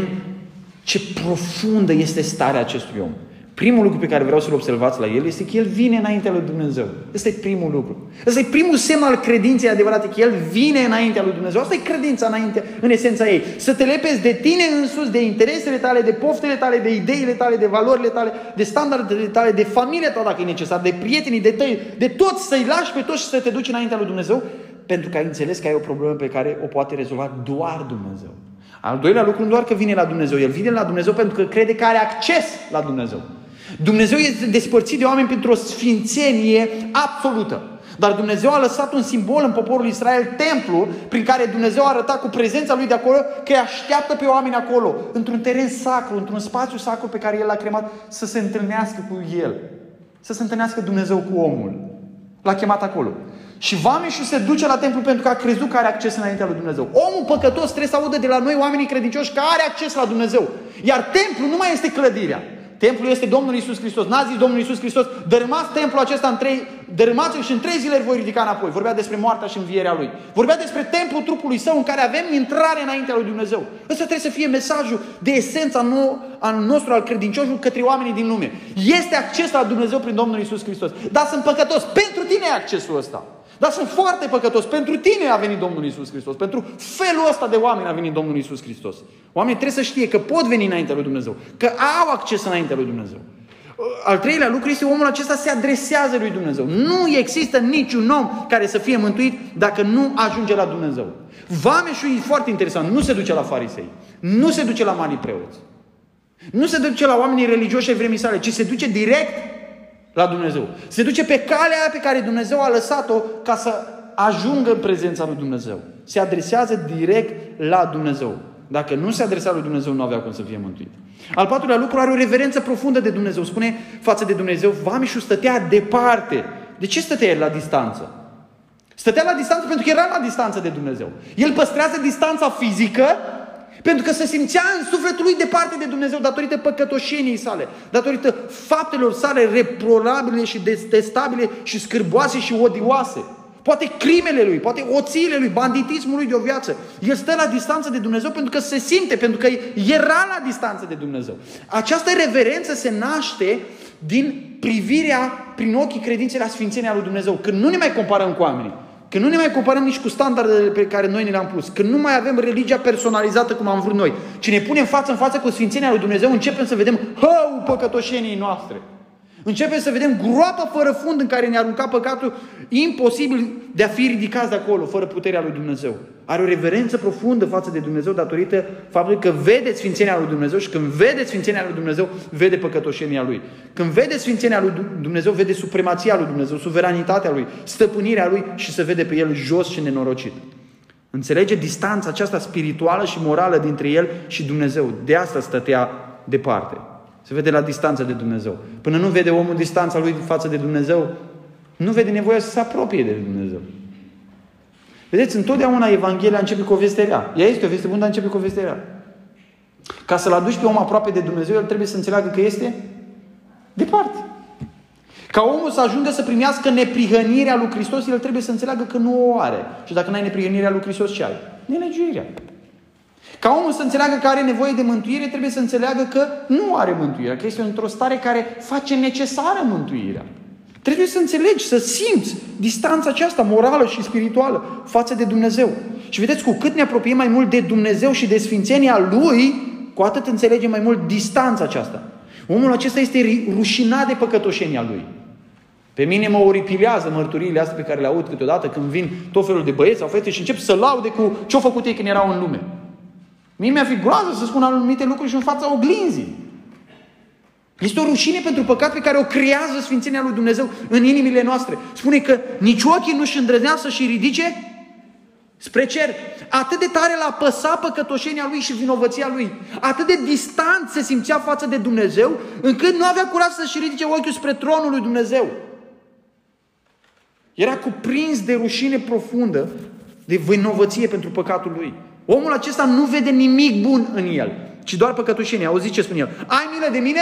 ce profundă este starea acestui om. Primul lucru pe care vreau să-l observați la el este că el vine înaintea lui Dumnezeu. Ăsta e primul lucru. Ăsta e primul semn al credinței adevărate, că el vine înaintea lui Dumnezeu. Asta e credința înainte, în esența ei. Să te lepezi de tine însuți, de interesele tale, de poftele tale, de ideile tale, de valorile tale, de standardele tale, de familia ta dacă e necesar, de prietenii, de tăi, de toți, să-i lași pe toți și să te duci înaintea lui Dumnezeu pentru că ai înțeles că ai o problemă pe care o poate rezolva doar Dumnezeu. Al doilea lucru nu doar că vine la Dumnezeu, el vine la Dumnezeu pentru că crede că are acces la Dumnezeu. Dumnezeu este despărțit de oameni pentru o sfințenie absolută. Dar Dumnezeu a lăsat un simbol în poporul Israel, templu, prin care Dumnezeu a arătat cu prezența lui de acolo că îi așteaptă pe oameni acolo, într-un teren sacru, într-un spațiu sacru pe care El l-a cremat să se întâlnească cu El. Să se întâlnească Dumnezeu cu omul. L-a chemat acolo. Și vameșul se duce la templu pentru că a crezut că are acces înaintea lui Dumnezeu. Omul păcătos trebuie să audă de la noi, oamenii credincioși, că are acces la Dumnezeu. Iar templu nu mai este clădirea. Templul este Domnul Isus Hristos. N-a zis Domnul Isus Hristos, dărâmați templul acesta în trei, dărâmați și în trei zile îl voi ridica înapoi. Vorbea despre moartea și învierea lui. Vorbea despre templul trupului său în care avem intrare înaintea lui Dumnezeu. Ăsta trebuie să fie mesajul de esență al nostru, al credincioșilor către oamenii din lume. Este acces la Dumnezeu prin Domnul Isus Hristos. Dar sunt păcătos. Pentru tine e accesul ăsta. Dar sunt foarte păcătos. Pentru tine a venit Domnul Isus Hristos. Pentru felul ăsta de oameni a venit Domnul Isus Hristos. Oamenii trebuie să știe că pot veni înaintea lui Dumnezeu. Că au acces înaintea lui Dumnezeu. Al treilea lucru este omul acesta se adresează lui Dumnezeu. Nu există niciun om care să fie mântuit dacă nu ajunge la Dumnezeu. Vameșul e foarte interesant. Nu se duce la farisei. Nu se duce la mari preoți. Nu se duce la oamenii religioși ai vremii sale, ci se duce direct la Dumnezeu. Se duce pe calea pe care Dumnezeu a lăsat-o ca să ajungă în prezența lui Dumnezeu. Se adresează direct la Dumnezeu. Dacă nu se adresa lui Dumnezeu, nu avea cum să fie mântuit. Al patrulea lucru are o reverență profundă de Dumnezeu. Spune față de Dumnezeu, Vamișul stătea departe. De ce stătea el la distanță? Stătea la distanță pentru că era la distanță de Dumnezeu. El păstrează distanța fizică pentru că se simțea în sufletul lui departe de Dumnezeu datorită păcătoșeniei sale, datorită faptelor sale reprobabile și detestabile și scârboase și odioase. Poate crimele lui, poate oțiile lui, banditismul lui de o viață. El stă la distanță de Dumnezeu pentru că se simte, pentru că era la distanță de Dumnezeu. Această reverență se naște din privirea prin ochii credinței la Sfințenia lui Dumnezeu. Când nu ne mai comparăm cu oamenii, Când nu ne mai comparăm nici cu standardele pe care noi ne le-am pus. Când nu mai avem religia personalizată cum am vrut noi. Ci ne punem față în față cu Sfințenia lui Dumnezeu, începem să vedem hău păcătoșenii noastre. Începem să vedem groapa fără fund în care ne arunca păcatul, imposibil de a fi ridicați de acolo, fără puterea lui Dumnezeu. Are o reverență profundă față de Dumnezeu datorită faptului că vede Sfințenia lui Dumnezeu și când vede Sfințenia lui Dumnezeu, vede păcătoșenia lui. Când vede Sfințenia lui Dumnezeu, vede supremația lui Dumnezeu, suveranitatea lui, stăpânirea lui și se vede pe el jos și nenorocit. Înțelege distanța aceasta spirituală și morală dintre el și Dumnezeu. De asta stătea departe. Se vede la distanță de Dumnezeu. Până nu vede omul distanța lui față de Dumnezeu, nu vede nevoia să se apropie de Dumnezeu. Vedeți, întotdeauna Evanghelia începe cu o veste rea. Ea este o veste bună, dar începe cu o veste rea. Ca să-l aduci pe om aproape de Dumnezeu, el trebuie să înțeleagă că este departe. Ca omul să ajungă să primească neprihănirea lui Hristos, el trebuie să înțeleagă că nu o are. Și dacă n-ai neprihănirea lui Hristos, ce ai? Nelegiuirea. Ca omul să înțeleagă că are nevoie de mântuire, trebuie să înțeleagă că nu are mântuire, că este într-o stare care face necesară mântuirea. Trebuie să înțelegi, să simți distanța aceasta morală și spirituală față de Dumnezeu. Și vedeți, cu cât ne apropiem mai mult de Dumnezeu și de sfințenia Lui, cu atât înțelegem mai mult distanța aceasta. Omul acesta este rușinat de păcătoșenia lui. Pe mine mă oripilează mărturiile astea pe care le aud câteodată când vin tot felul de băieți sau fete și încep să laude cu ce-au făcut ei când erau în lume. Mie mi-a fi groază să spun anumite lucruri și în fața oglinzii. Este o rușine pentru păcat pe care o creează Sfințenia lui Dumnezeu în inimile noastre. Spune că nici ochii nu-și îndrăznea să-și ridice spre cer. Atât de tare l-a păsat păcătoșenia lui și vinovăția lui. Atât de distant se simțea față de Dumnezeu, încât nu avea curaj să-și ridice ochiul spre tronul lui Dumnezeu. Era cuprins de rușine profundă, de vinovăție pentru păcatul lui. Omul acesta nu vede nimic bun în el, ci doar păcătoșenie. Auziți ce spune el? Ai milă de mine?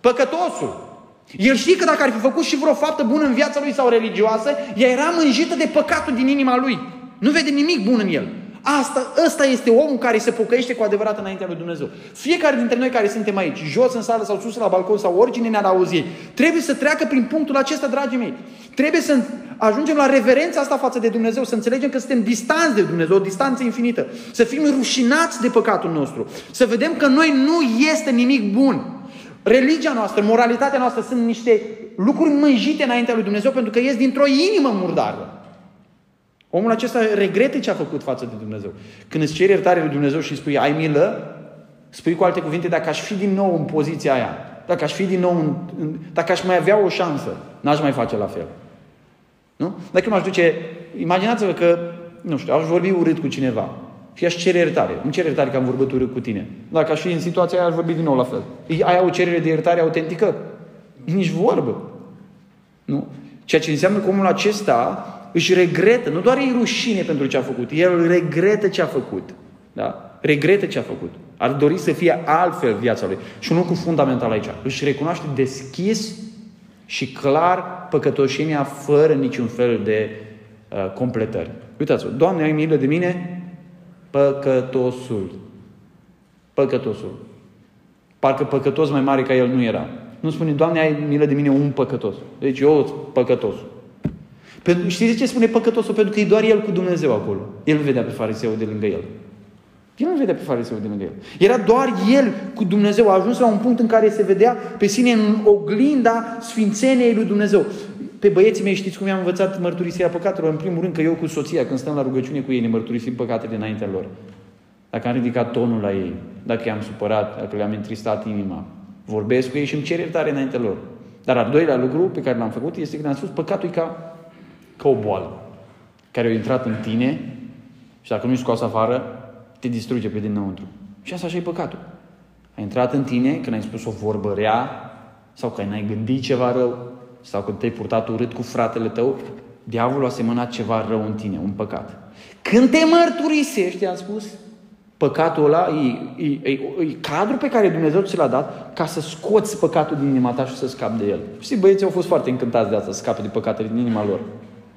Păcătosul. El știe că dacă ar fi făcut și vreo faptă bună în viața lui sau religioasă, ea era mânjită de păcatul din inima lui. Nu vede nimic bun în el. Asta, ăsta este omul care se pocăiește cu adevărat înaintea lui Dumnezeu. Fiecare dintre noi care suntem aici, jos în sală sau sus la balcon sau oricine ne-ar auzi, trebuie să treacă prin punctul acesta, dragii mei. Trebuie să ajungem la reverența asta față de Dumnezeu, să înțelegem că suntem distanți de Dumnezeu, o distanță infinită. Să fim rușinați de păcatul nostru. Să vedem că noi nu este nimic bun. Religia noastră, moralitatea noastră sunt niște lucruri mânjite înaintea lui Dumnezeu pentru că ies dintr-o inimă murdară. Omul acesta regretă ce a făcut față de Dumnezeu. Când îți ceri iertare lui Dumnezeu și îi spui ai milă, spui cu alte cuvinte, dacă aș fi din nou în poziția aia, dacă aș fi din nou în, în, dacă aș mai avea o șansă, n-aș mai face la fel. Nu? Dacă m-aș duce, imaginați-vă că, nu știu, aș vorbi urât cu cineva și aș cere iertare. Îmi cer iertare că am vorbit urât cu tine. Dacă aș fi în situația aia, aș vorbi din nou la fel. Ai o cerere de iertare autentică? Nici vorbă. Nu? Ceea ce înseamnă că omul acesta își regretă, nu doar e rușine pentru ce a făcut, el regretă ce a făcut. Da? Regretă ce a făcut. Ar dori să fie altfel viața lui. Și un lucru fundamental aici. Își recunoaște deschis și clar păcătoșenia fără niciun fel de uh, completări. Uitați-vă, Doamne, ai milă de mine? Păcătosul. Păcătosul. Parcă păcătos mai mare ca el nu era. Nu spune, Doamne, ai milă de mine un păcătos. Deci eu păcătosul. Pentru, știți de ce spune păcătosul? Pentru că e doar el cu Dumnezeu acolo. El vedea pe fariseu de lângă el. El nu vedea pe fariseu de lângă el. Era doar el cu Dumnezeu. A ajuns la un punct în care se vedea pe sine în oglinda sfințeniei lui Dumnezeu. Pe băieții mei știți cum i-am învățat mărturisirea păcatelor? În primul rând că eu cu soția, când stăm la rugăciune cu ei, ne mărturisim păcatele înaintea lor. Dacă am ridicat tonul la ei, dacă i-am supărat, dacă le-am întristat inima, vorbesc cu ei și îmi cer iertare înaintea lor. Dar al doilea lucru pe care l-am făcut este că am spus păcatul e ca ca o boală care a intrat în tine și dacă nu-i scos afară, te distruge pe dinăuntru. Și asta așa e păcatul. A intrat în tine când ai spus o vorbă rea sau când ai gândit ceva rău sau când te-ai purtat urât cu fratele tău, diavolul a semănat ceva rău în tine, un păcat. Când te mărturisești, am spus, păcatul ăla e, e, e, e cadrul pe care Dumnezeu ți l-a dat ca să scoți păcatul din inima ta și să scapi de el. Și băieții au fost foarte încântați de asta, să scape de păcatele din inima lor.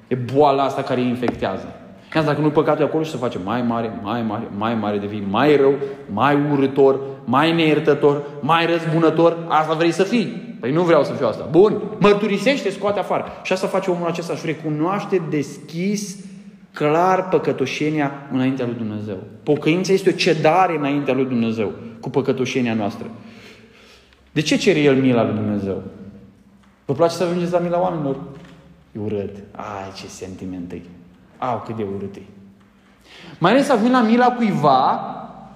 E boala asta care îi infectează. Chiar dacă nu păcatul acolo și se face mai mare, mai mare, mai mare, devii mai rău, mai urător, mai neiertător, mai răzbunător, asta vrei să fii. Păi nu vreau să fiu asta. Bun, mărturisește, scoate afară. Și asta face omul acesta și recunoaște deschis, clar păcătoșenia înaintea lui Dumnezeu. Pocăința este o cedare înaintea lui Dumnezeu cu păcătoșenia noastră. De ce cere el mila lui Dumnezeu? Vă place să ajungeți la mila oamenilor? E urât. Ai, ce sentiment e. Au, cât de urât e. Mai ales să vin la mila cuiva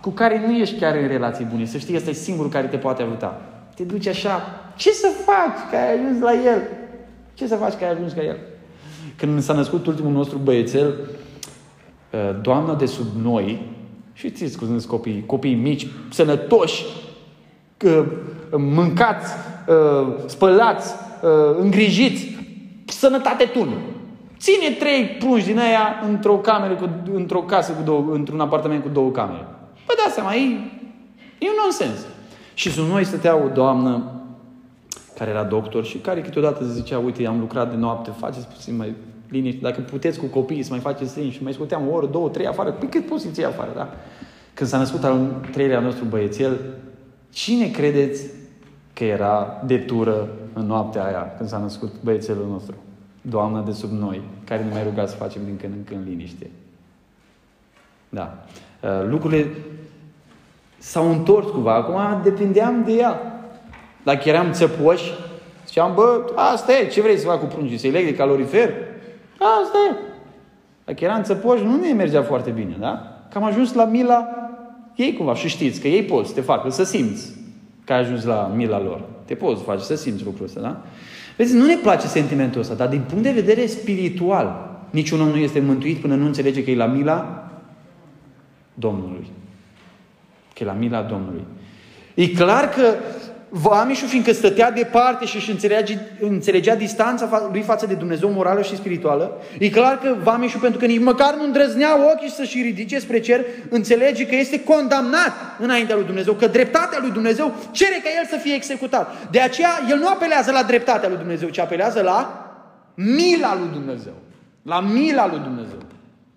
cu care nu ești chiar în relații bune. Să știi, ăsta e singurul care te poate ajuta. Te duci așa, ce să faci că ai ajuns la el? Ce să faci că ai ajuns la el? Când s-a născut ultimul nostru băiețel, ă, doamna de sub noi, și știți cum sunt copii, copii mici, sănătoși, mâncați, ă, spălați, ă, îngrijiți, sănătate tună. Ține trei prunci din aia într-o cameră, cu, într-o casă, cu două, într-un apartament cu două camere. Păi dați seama, e, e un nonsens. Și sub noi stătea o doamnă care era doctor și care câteodată zicea, uite, am lucrat de noapte, faceți puțin mai liniște, dacă puteți cu copiii să mai faceți liniște și mai scoteam o oră, două, trei afară, păi cât poți să afară, da? Când s-a născut al treilea nostru băiețel, cine credeți că era de tură în noaptea aia când s-a născut băiețelul nostru? Doamna de sub noi, care ne mai ruga să facem din când în când liniște. Da. Uh, lucrurile s-au întors cumva. Acum depindeam de ea. Dacă eram țăpoși, ziceam, bă, asta e, ce vrei să fac cu pruncii? Să-i leg de calorifer? Asta e. Dacă eram țăpoși, nu ne mergea foarte bine, da? Că am ajuns la mila ei cumva. Și știți că ei pot să te facă să simți că ai ajuns la mila lor. Te poți să faci să simți lucrul ăsta, da? Vezi, nu ne place sentimentul ăsta, dar din punct de vedere spiritual, niciun om nu este mântuit până nu înțelege că e la mila Domnului. Că e la mila Domnului. E clar că Vamișul, fiindcă stătea departe și își înțelegea, înțelegea distanța lui față de Dumnezeu morală și spirituală, e clar că Vamișul, pentru că nici măcar nu îndrăznea ochii să-și ridice spre cer, înțelege că este condamnat înaintea lui Dumnezeu, că dreptatea lui Dumnezeu cere ca el să fie executat. De aceea, el nu apelează la dreptatea lui Dumnezeu, ci apelează la mila lui Dumnezeu. La mila lui Dumnezeu.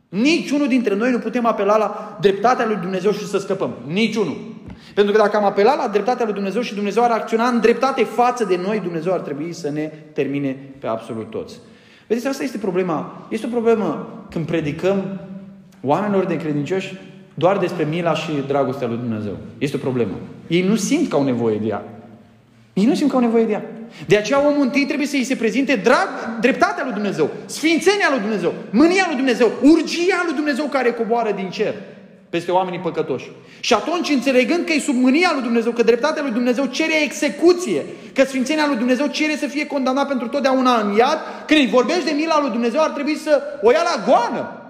Niciunul dintre noi nu putem apela la dreptatea lui Dumnezeu și să scăpăm. Niciunul. Pentru că dacă am apelat la dreptatea lui Dumnezeu și Dumnezeu ar acționa în dreptate față de noi, Dumnezeu ar trebui să ne termine pe absolut toți. Vedeți, asta este problema. Este o problemă când predicăm oamenilor de credincioși doar despre mila și dragostea lui Dumnezeu. Este o problemă. Ei nu simt că au nevoie de ea. Ei nu simt că au nevoie de ea. De aceea omul întâi trebuie să îi se prezinte drag, dreptatea lui Dumnezeu, sfințenia lui Dumnezeu, mânia lui Dumnezeu, urgia lui Dumnezeu care coboară din cer peste oamenii păcătoși. Și atunci, înțelegând că e sub mânia lui Dumnezeu, că dreptatea lui Dumnezeu cere execuție, că sfințenia lui Dumnezeu cere să fie condamnat pentru totdeauna în iad, când îi vorbești de mila lui Dumnezeu, ar trebui să o ia la goană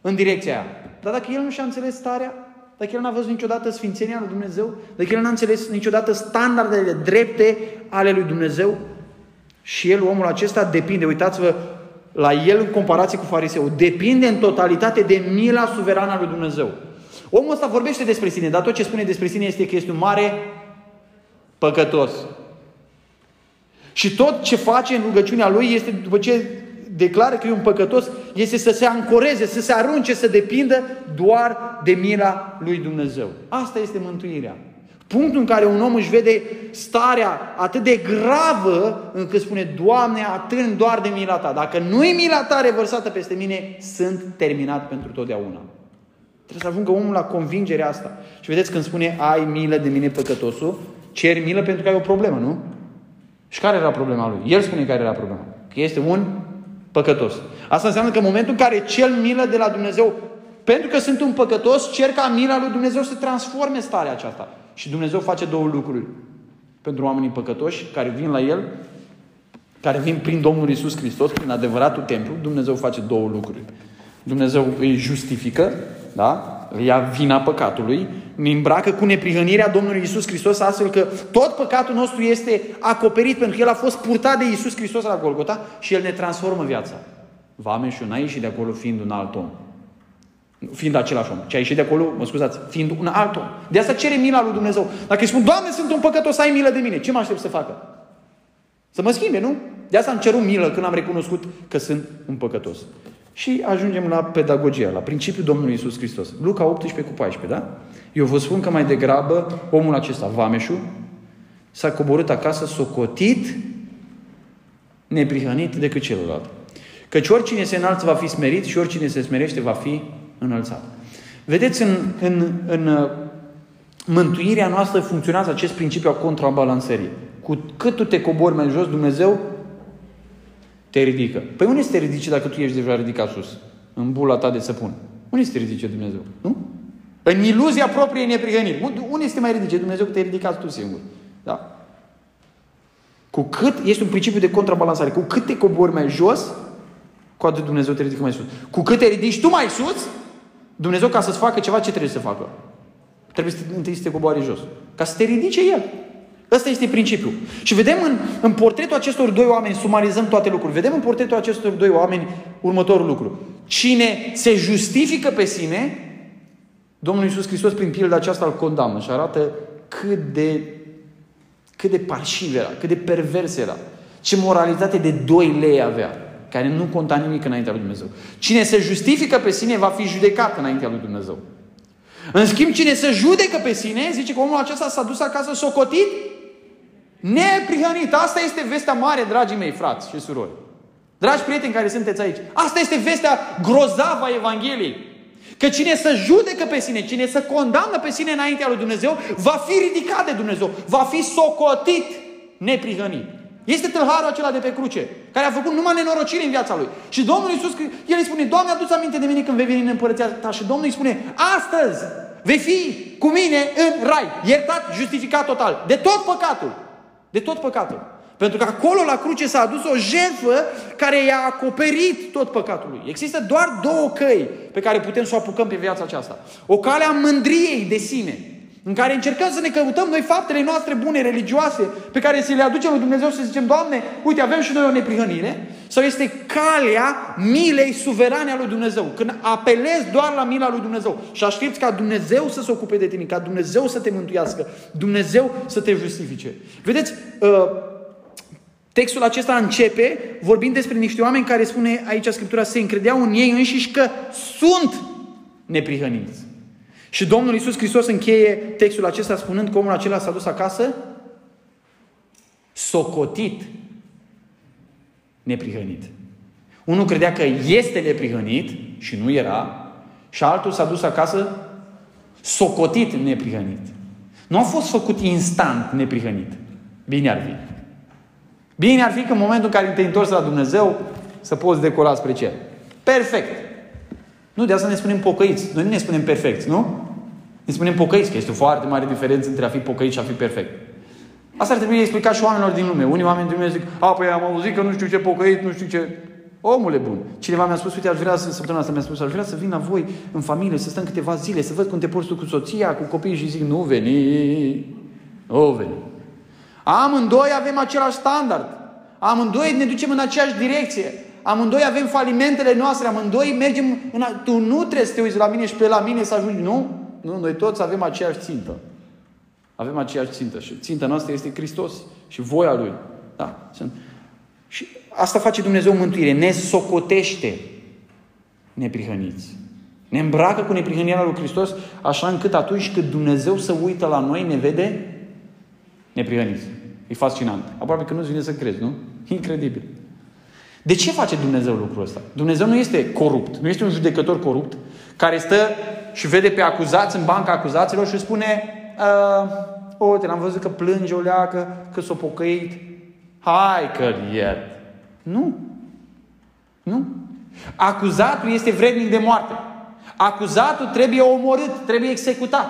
în direcția aia. Dar dacă el nu și-a înțeles starea, dacă el n-a văzut niciodată sfințenia lui Dumnezeu, dacă el n-a înțeles niciodată standardele drepte ale lui Dumnezeu, și el, omul acesta, depinde, uitați-vă, la el în comparație cu fariseu, depinde în totalitate de mila suverană a lui Dumnezeu. Omul ăsta vorbește despre sine, dar tot ce spune despre sine este că este un mare păcătos. Și tot ce face în rugăciunea lui este, după ce declară că e un păcătos, este să se ancoreze, să se arunce, să depindă doar de mila lui Dumnezeu. Asta este mântuirea. Punctul în care un om își vede starea atât de gravă încât spune, Doamne, atârn doar de mila Ta. Dacă nu e mila Ta revărsată peste mine, sunt terminat pentru totdeauna. Trebuie să ajungă omul la convingerea asta. Și vedeți când spune, ai milă de mine păcătosul, ceri milă pentru că ai o problemă, nu? Și care era problema lui? El spune care era problema. Că este un păcătos. Asta înseamnă că în momentul în care cel milă de la Dumnezeu, pentru că sunt un păcătos, cer ca mila lui Dumnezeu să transforme starea aceasta. Și Dumnezeu face două lucruri pentru oamenii păcătoși care vin la El, care vin prin Domnul Isus Hristos, prin adevăratul templu, Dumnezeu face două lucruri. Dumnezeu îi justifică, da? îi ia vina păcatului, îi îmbracă cu neprihănirea Domnului Isus Hristos, astfel că tot păcatul nostru este acoperit, pentru că El a fost purtat de Isus Hristos la Golgota și El ne transformă viața. Vame și un și de acolo fiind un alt om. Fiind același om. Ce a ieșit de acolo, mă scuzați, fiind un alt om. De asta cere mila lui Dumnezeu. Dacă îi spun, Doamne, sunt un păcătos, ai milă de mine, ce mă aștept să facă? Să mă schimbe, nu? De asta am cerut milă când am recunoscut că sunt un păcătos. Și ajungem la pedagogia, la principiul Domnului Isus Hristos. Luca 18 cu 14, da? Eu vă spun că mai degrabă omul acesta, Vameșu, s-a coborât acasă socotit, neprihănit decât celălalt. Căci oricine se înalță va fi smerit și oricine se smerește va fi înălțat. Vedeți, în, în, în uh, mântuirea noastră funcționează acest principiu a contrabalansării. Cu cât tu te cobori mai jos, Dumnezeu te ridică. Păi unde să te ridice dacă tu ești deja ridicat sus? În bula ta de săpun. Unde să te ridice Dumnezeu? Nu? În iluzia propriei neprihăniri. Unde să te mai ridice Dumnezeu că te-ai ridicat tu singur? Da? Cu cât este un principiu de contrabalansare, cu cât te cobori mai jos, cu atât Dumnezeu te ridică mai sus. Cu cât te ridici tu mai sus, Dumnezeu ca să-ți facă ceva, ce trebuie să facă? Trebuie să, întâi să te coboare jos. Ca să te ridice El. Ăsta este principiul. Și vedem în, în portretul acestor doi oameni, sumarizăm toate lucrurile, vedem în portretul acestor doi oameni următorul lucru. Cine se justifică pe sine, Domnul Iisus Hristos prin pilda aceasta îl condamnă și arată cât de, cât de parșiv era, cât de pervers era. Ce moralitate de doi lei avea, care nu conta nimic înaintea lui Dumnezeu. Cine se justifică pe sine va fi judecat înaintea lui Dumnezeu. În schimb, cine se judecă pe sine, zice că omul acesta s-a dus acasă socotit, neprihănit. Asta este vestea mare, dragii mei frați și surori. Dragi prieteni care sunteți aici, asta este vestea grozavă a Evangheliei. Că cine să judecă pe sine, cine să condamnă pe sine înaintea lui Dumnezeu, va fi ridicat de Dumnezeu, va fi socotit neprihănit. Este tâlharul acela de pe cruce, care a făcut numai nenorocire în viața lui. Și Domnul Iisus, el îi spune, Doamne, adu aminte de mine când vei veni în împărăția ta. Și Domnul îi spune, astăzi vei fi cu mine în rai, iertat, justificat total, de tot păcatul. De tot păcatul. Pentru că acolo la cruce s-a adus o jertfă care i-a acoperit tot păcatul lui. Există doar două căi pe care putem să o apucăm pe viața aceasta. O cale a mândriei de sine, în care încercăm să ne căutăm noi faptele noastre bune, religioase, pe care să le aducem lui Dumnezeu și să zicem, Doamne, uite, avem și noi o neprihănire, sau este calea milei suverane a lui Dumnezeu. Când apelezi doar la mila lui Dumnezeu și aștepți ca Dumnezeu să se ocupe de tine, ca Dumnezeu să te mântuiască, Dumnezeu să te justifice. Vedeți, uh, Textul acesta începe vorbind despre niște oameni care spune aici Scriptura se încredeau în ei înșiși că sunt neprihăniți. Și Domnul Iisus Hristos încheie textul acesta spunând că omul acela s-a dus acasă socotit neprihănit. Unul credea că este neprihănit și nu era, și altul s-a dus acasă socotit neprihănit. Nu a fost făcut instant neprihănit. Bine ar fi. Bine ar fi că în momentul în care te întorci la Dumnezeu să poți decola spre cer. Perfect. Nu, de asta ne spunem pocăiți. Noi nu ne spunem perfecți, nu? Ne spunem pocăiți, că este o foarte mare diferență între a fi pocăit și a fi perfect. Asta ar trebui explicat și oamenilor din lume. Unii oameni din lume zic, a, păi am auzit că nu știu ce pocăit, nu știu ce... Omule bun. Cineva mi-a spus, uite, aș vrea să, săptămâna asta mi-a spus, aș vrea să vin la voi în familie, să stăm câteva zile, să văd cum te porți tu cu soția, cu copiii și zic, nu veni, nu veni. Amândoi avem același standard. Amândoi ne ducem în aceeași direcție. Amândoi avem falimentele noastre, amândoi mergem în... A... Tu nu trebuie să te uiți la mine și pe la mine să ajungi, nu? Nu, noi toți avem aceeași țintă. Avem aceeași țintă și ținta noastră este Hristos și voia Lui. Da. Și asta face Dumnezeu mântuire. Ne socotește neprihăniți. Ne îmbracă cu neprihănirea lui Hristos așa încât atunci când Dumnezeu să uită la noi, ne vede neprihăniți. E fascinant. Aproape că nu-ți vine să crezi, nu? Incredibil. De ce face Dumnezeu lucrul ăsta? Dumnezeu nu este corupt, nu este un judecător corupt care stă și vede pe acuzați în banca acuzaților și spune uh, uite, l-am văzut că plânge o leacă, că s-o pocăit, hai că-l iert. Nu. Nu. Acuzatul este vrednic de moarte. Acuzatul trebuie omorât, trebuie executat.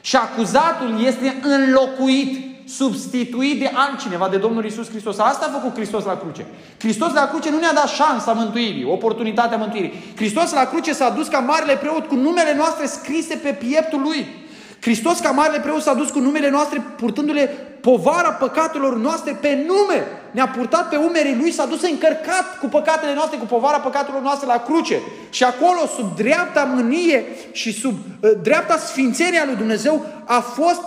Și acuzatul este înlocuit substituit de altcineva, de Domnul Isus Hristos. Asta a făcut Hristos la cruce. Hristos la cruce nu ne-a dat șansa mântuirii, oportunitatea mântuirii. Hristos la cruce s-a dus ca marele preot cu numele noastre scrise pe pieptul lui. Hristos ca marele preot s-a dus cu numele noastre purtându-le povara păcatelor noastre pe nume. Ne-a purtat pe umerii lui, s-a dus încărcat cu păcatele noastre, cu povara păcatelor noastre la cruce. Și acolo, sub dreapta mânie și sub uh, dreapta sfințenia lui Dumnezeu, a fost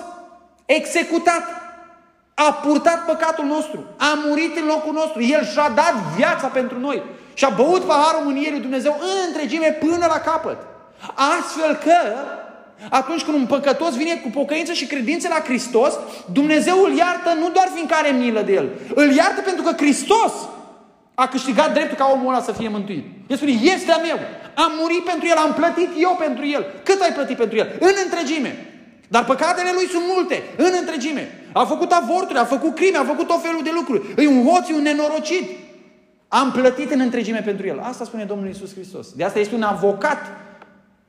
executat a purtat păcatul nostru, a murit în locul nostru, El și-a dat viața pentru noi și a băut paharul mânierii Dumnezeu în întregime până la capăt. Astfel că Atunci când un păcătos vine cu pocăință și credință la Hristos, Dumnezeu îl iartă nu doar fiindcă are milă de el. Îl iartă pentru că Hristos a câștigat dreptul ca omul ăla să fie mântuit. El spune, este a meu. Am murit pentru el, am plătit eu pentru el. Cât ai plătit pentru el? În întregime. Dar păcatele lui sunt multe, în întregime. A făcut avorturi, a făcut crime, a făcut tot felul de lucruri. E un hoț, e un nenorocit. Am plătit în întregime pentru el. Asta spune Domnul Isus Hristos. De asta este un avocat.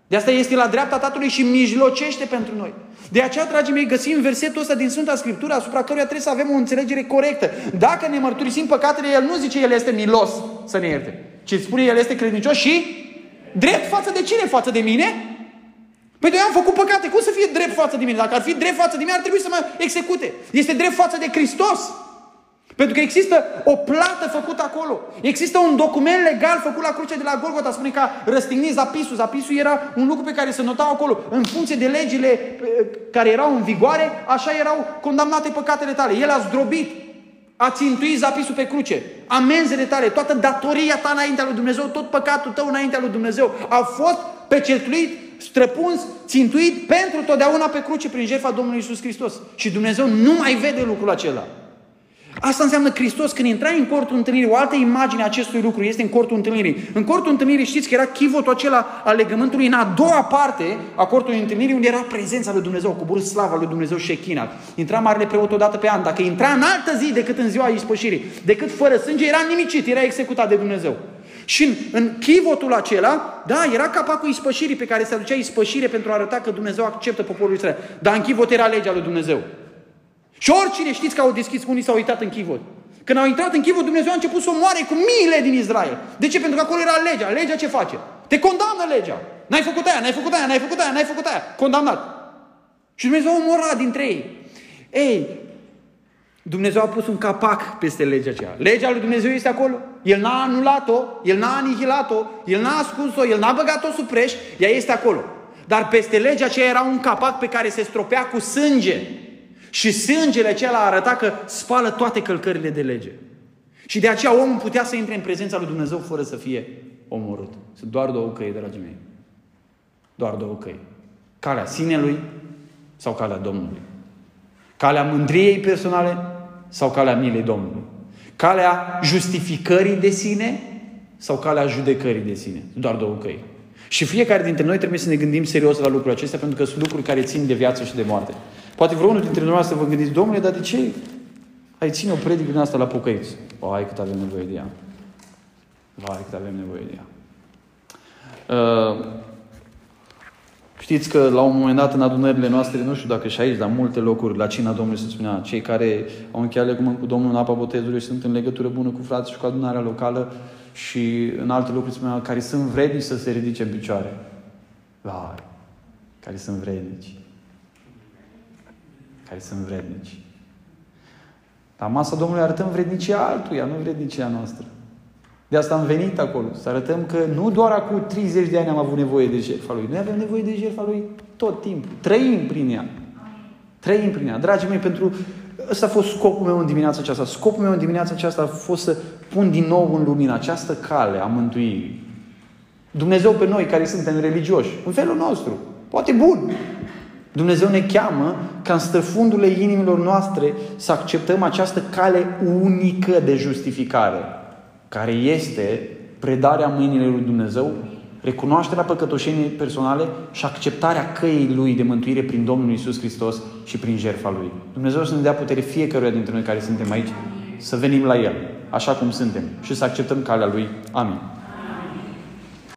De asta este la dreapta Tatălui și mijlocește pentru noi. De aceea, dragii mei, găsim versetul ăsta din Sfânta Scriptură asupra căruia trebuie să avem o înțelegere corectă. Dacă ne mărturisim păcatele, El nu zice El este milos să ne ierte. Ci spune El este credincios și drept față de cine? Față de mine? Păi eu am făcut păcate, cum să fie drept față de mine? Dacă ar fi drept față de mine, ar trebui să mă execute. Este drept față de Hristos. Pentru că există o plată făcută acolo. Există un document legal făcut la cruce de la Golgota. Spune că a răstignit zapisul. Zapisul era un lucru pe care se notau acolo. În funcție de legile care erau în vigoare, așa erau condamnate păcatele tale. El a zdrobit, a țintuit zapisul pe cruce. Amenzele tale, toată datoria ta înaintea lui Dumnezeu, tot păcatul tău înaintea lui Dumnezeu a fost pecetuit, străpuns, țintuit pentru totdeauna pe cruce prin jertfa Domnului Isus Hristos. Și Dumnezeu nu mai vede lucrul acela. Asta înseamnă Hristos când intra în cortul întâlnirii. O altă imagine a acestui lucru este în cortul întâlnirii. În cortul întâlnirii știți că era chivotul acela al legământului în a doua parte a cortului întâlnirii unde era prezența lui Dumnezeu, coborât slava lui Dumnezeu Shechina. Intra marele preot o dată pe an. Dacă intra în altă zi decât în ziua ispășirii, decât fără sânge, era nimicit, era executat de Dumnezeu. Și în, în chivotul acela, da, era capacul ispășirii pe care se aducea ispășire pentru a arăta că Dumnezeu acceptă poporul Israel. Dar în chivot era legea lui Dumnezeu. Și oricine știți că au deschis, unii s-au uitat în chivot. Când au intrat în chivot, Dumnezeu a început să omoare cu miile din Israel. De ce? Pentru că acolo era legea. Legea ce face? Te condamnă legea. N-ai făcut aia, n-ai făcut aia, n-ai făcut aia, n-ai făcut aia. Condamnat. Și Dumnezeu a omorat dintre ei. Ei, Dumnezeu a pus un capac peste legea aceea. Legea lui Dumnezeu este acolo. El n-a anulat-o, El n-a anihilat-o, El n-a ascuns-o, El n-a băgat-o sub preș, ea este acolo. Dar peste legea aceea era un capac pe care se stropea cu sânge. Și sângele acela arăta că spală toate călcările de lege. Și de aceea omul putea să intre în prezența lui Dumnezeu fără să fie omorât. Sunt doar două căi, dragii mei. Doar două căi. Calea sinelui sau calea Domnului. Calea mândriei personale sau calea milei Domnului. Calea justificării de sine sau calea judecării de sine. Doar două căi. Și fiecare dintre noi trebuie să ne gândim serios la lucrurile acestea pentru că sunt lucruri care țin de viață și de moarte. Poate vreunul dintre dumneavoastră vă gândiți, domnule, dar de ce ai ține o predică din asta la pocăiți? Vai, cât avem nevoie de ea. Vai, cât avem nevoie de ea. Uh, știți că la un moment dat în adunările noastre, nu știu dacă și aici, dar multe locuri, la cina Domnului se spunea, cei care au încheiat legământ cu Domnul în apa botezului și sunt în legătură bună cu frații și cu adunarea locală și în alte locuri se spunea, care sunt vrednici să se ridice în picioare. Vai, care sunt vrednici care sunt vrednici. La masa Domnului arătăm vrednicia altuia, nu vrednicia noastră. De asta am venit acolo, să arătăm că nu doar acum 30 de ani am avut nevoie de jertfa Lui. Noi avem nevoie de jertfa Lui tot timpul. Trăim prin ea. Trăim prin ea. Dragii mei, pentru... Ăsta a fost scopul meu în dimineața aceasta. Scopul meu în dimineața aceasta a fost să pun din nou în lumină această cale a mântuirii. Dumnezeu pe noi care suntem religioși, în felul nostru, poate bun, Dumnezeu ne cheamă ca în străfundurile inimilor noastre să acceptăm această cale unică de justificare, care este predarea mâinile lui Dumnezeu, recunoașterea păcătoșeniei personale și acceptarea căii Lui de mântuire prin Domnul Isus Hristos și prin jertfa Lui. Dumnezeu să ne dea putere fiecăruia dintre noi care suntem aici să venim la El, așa cum suntem, și să acceptăm calea Lui. Amin.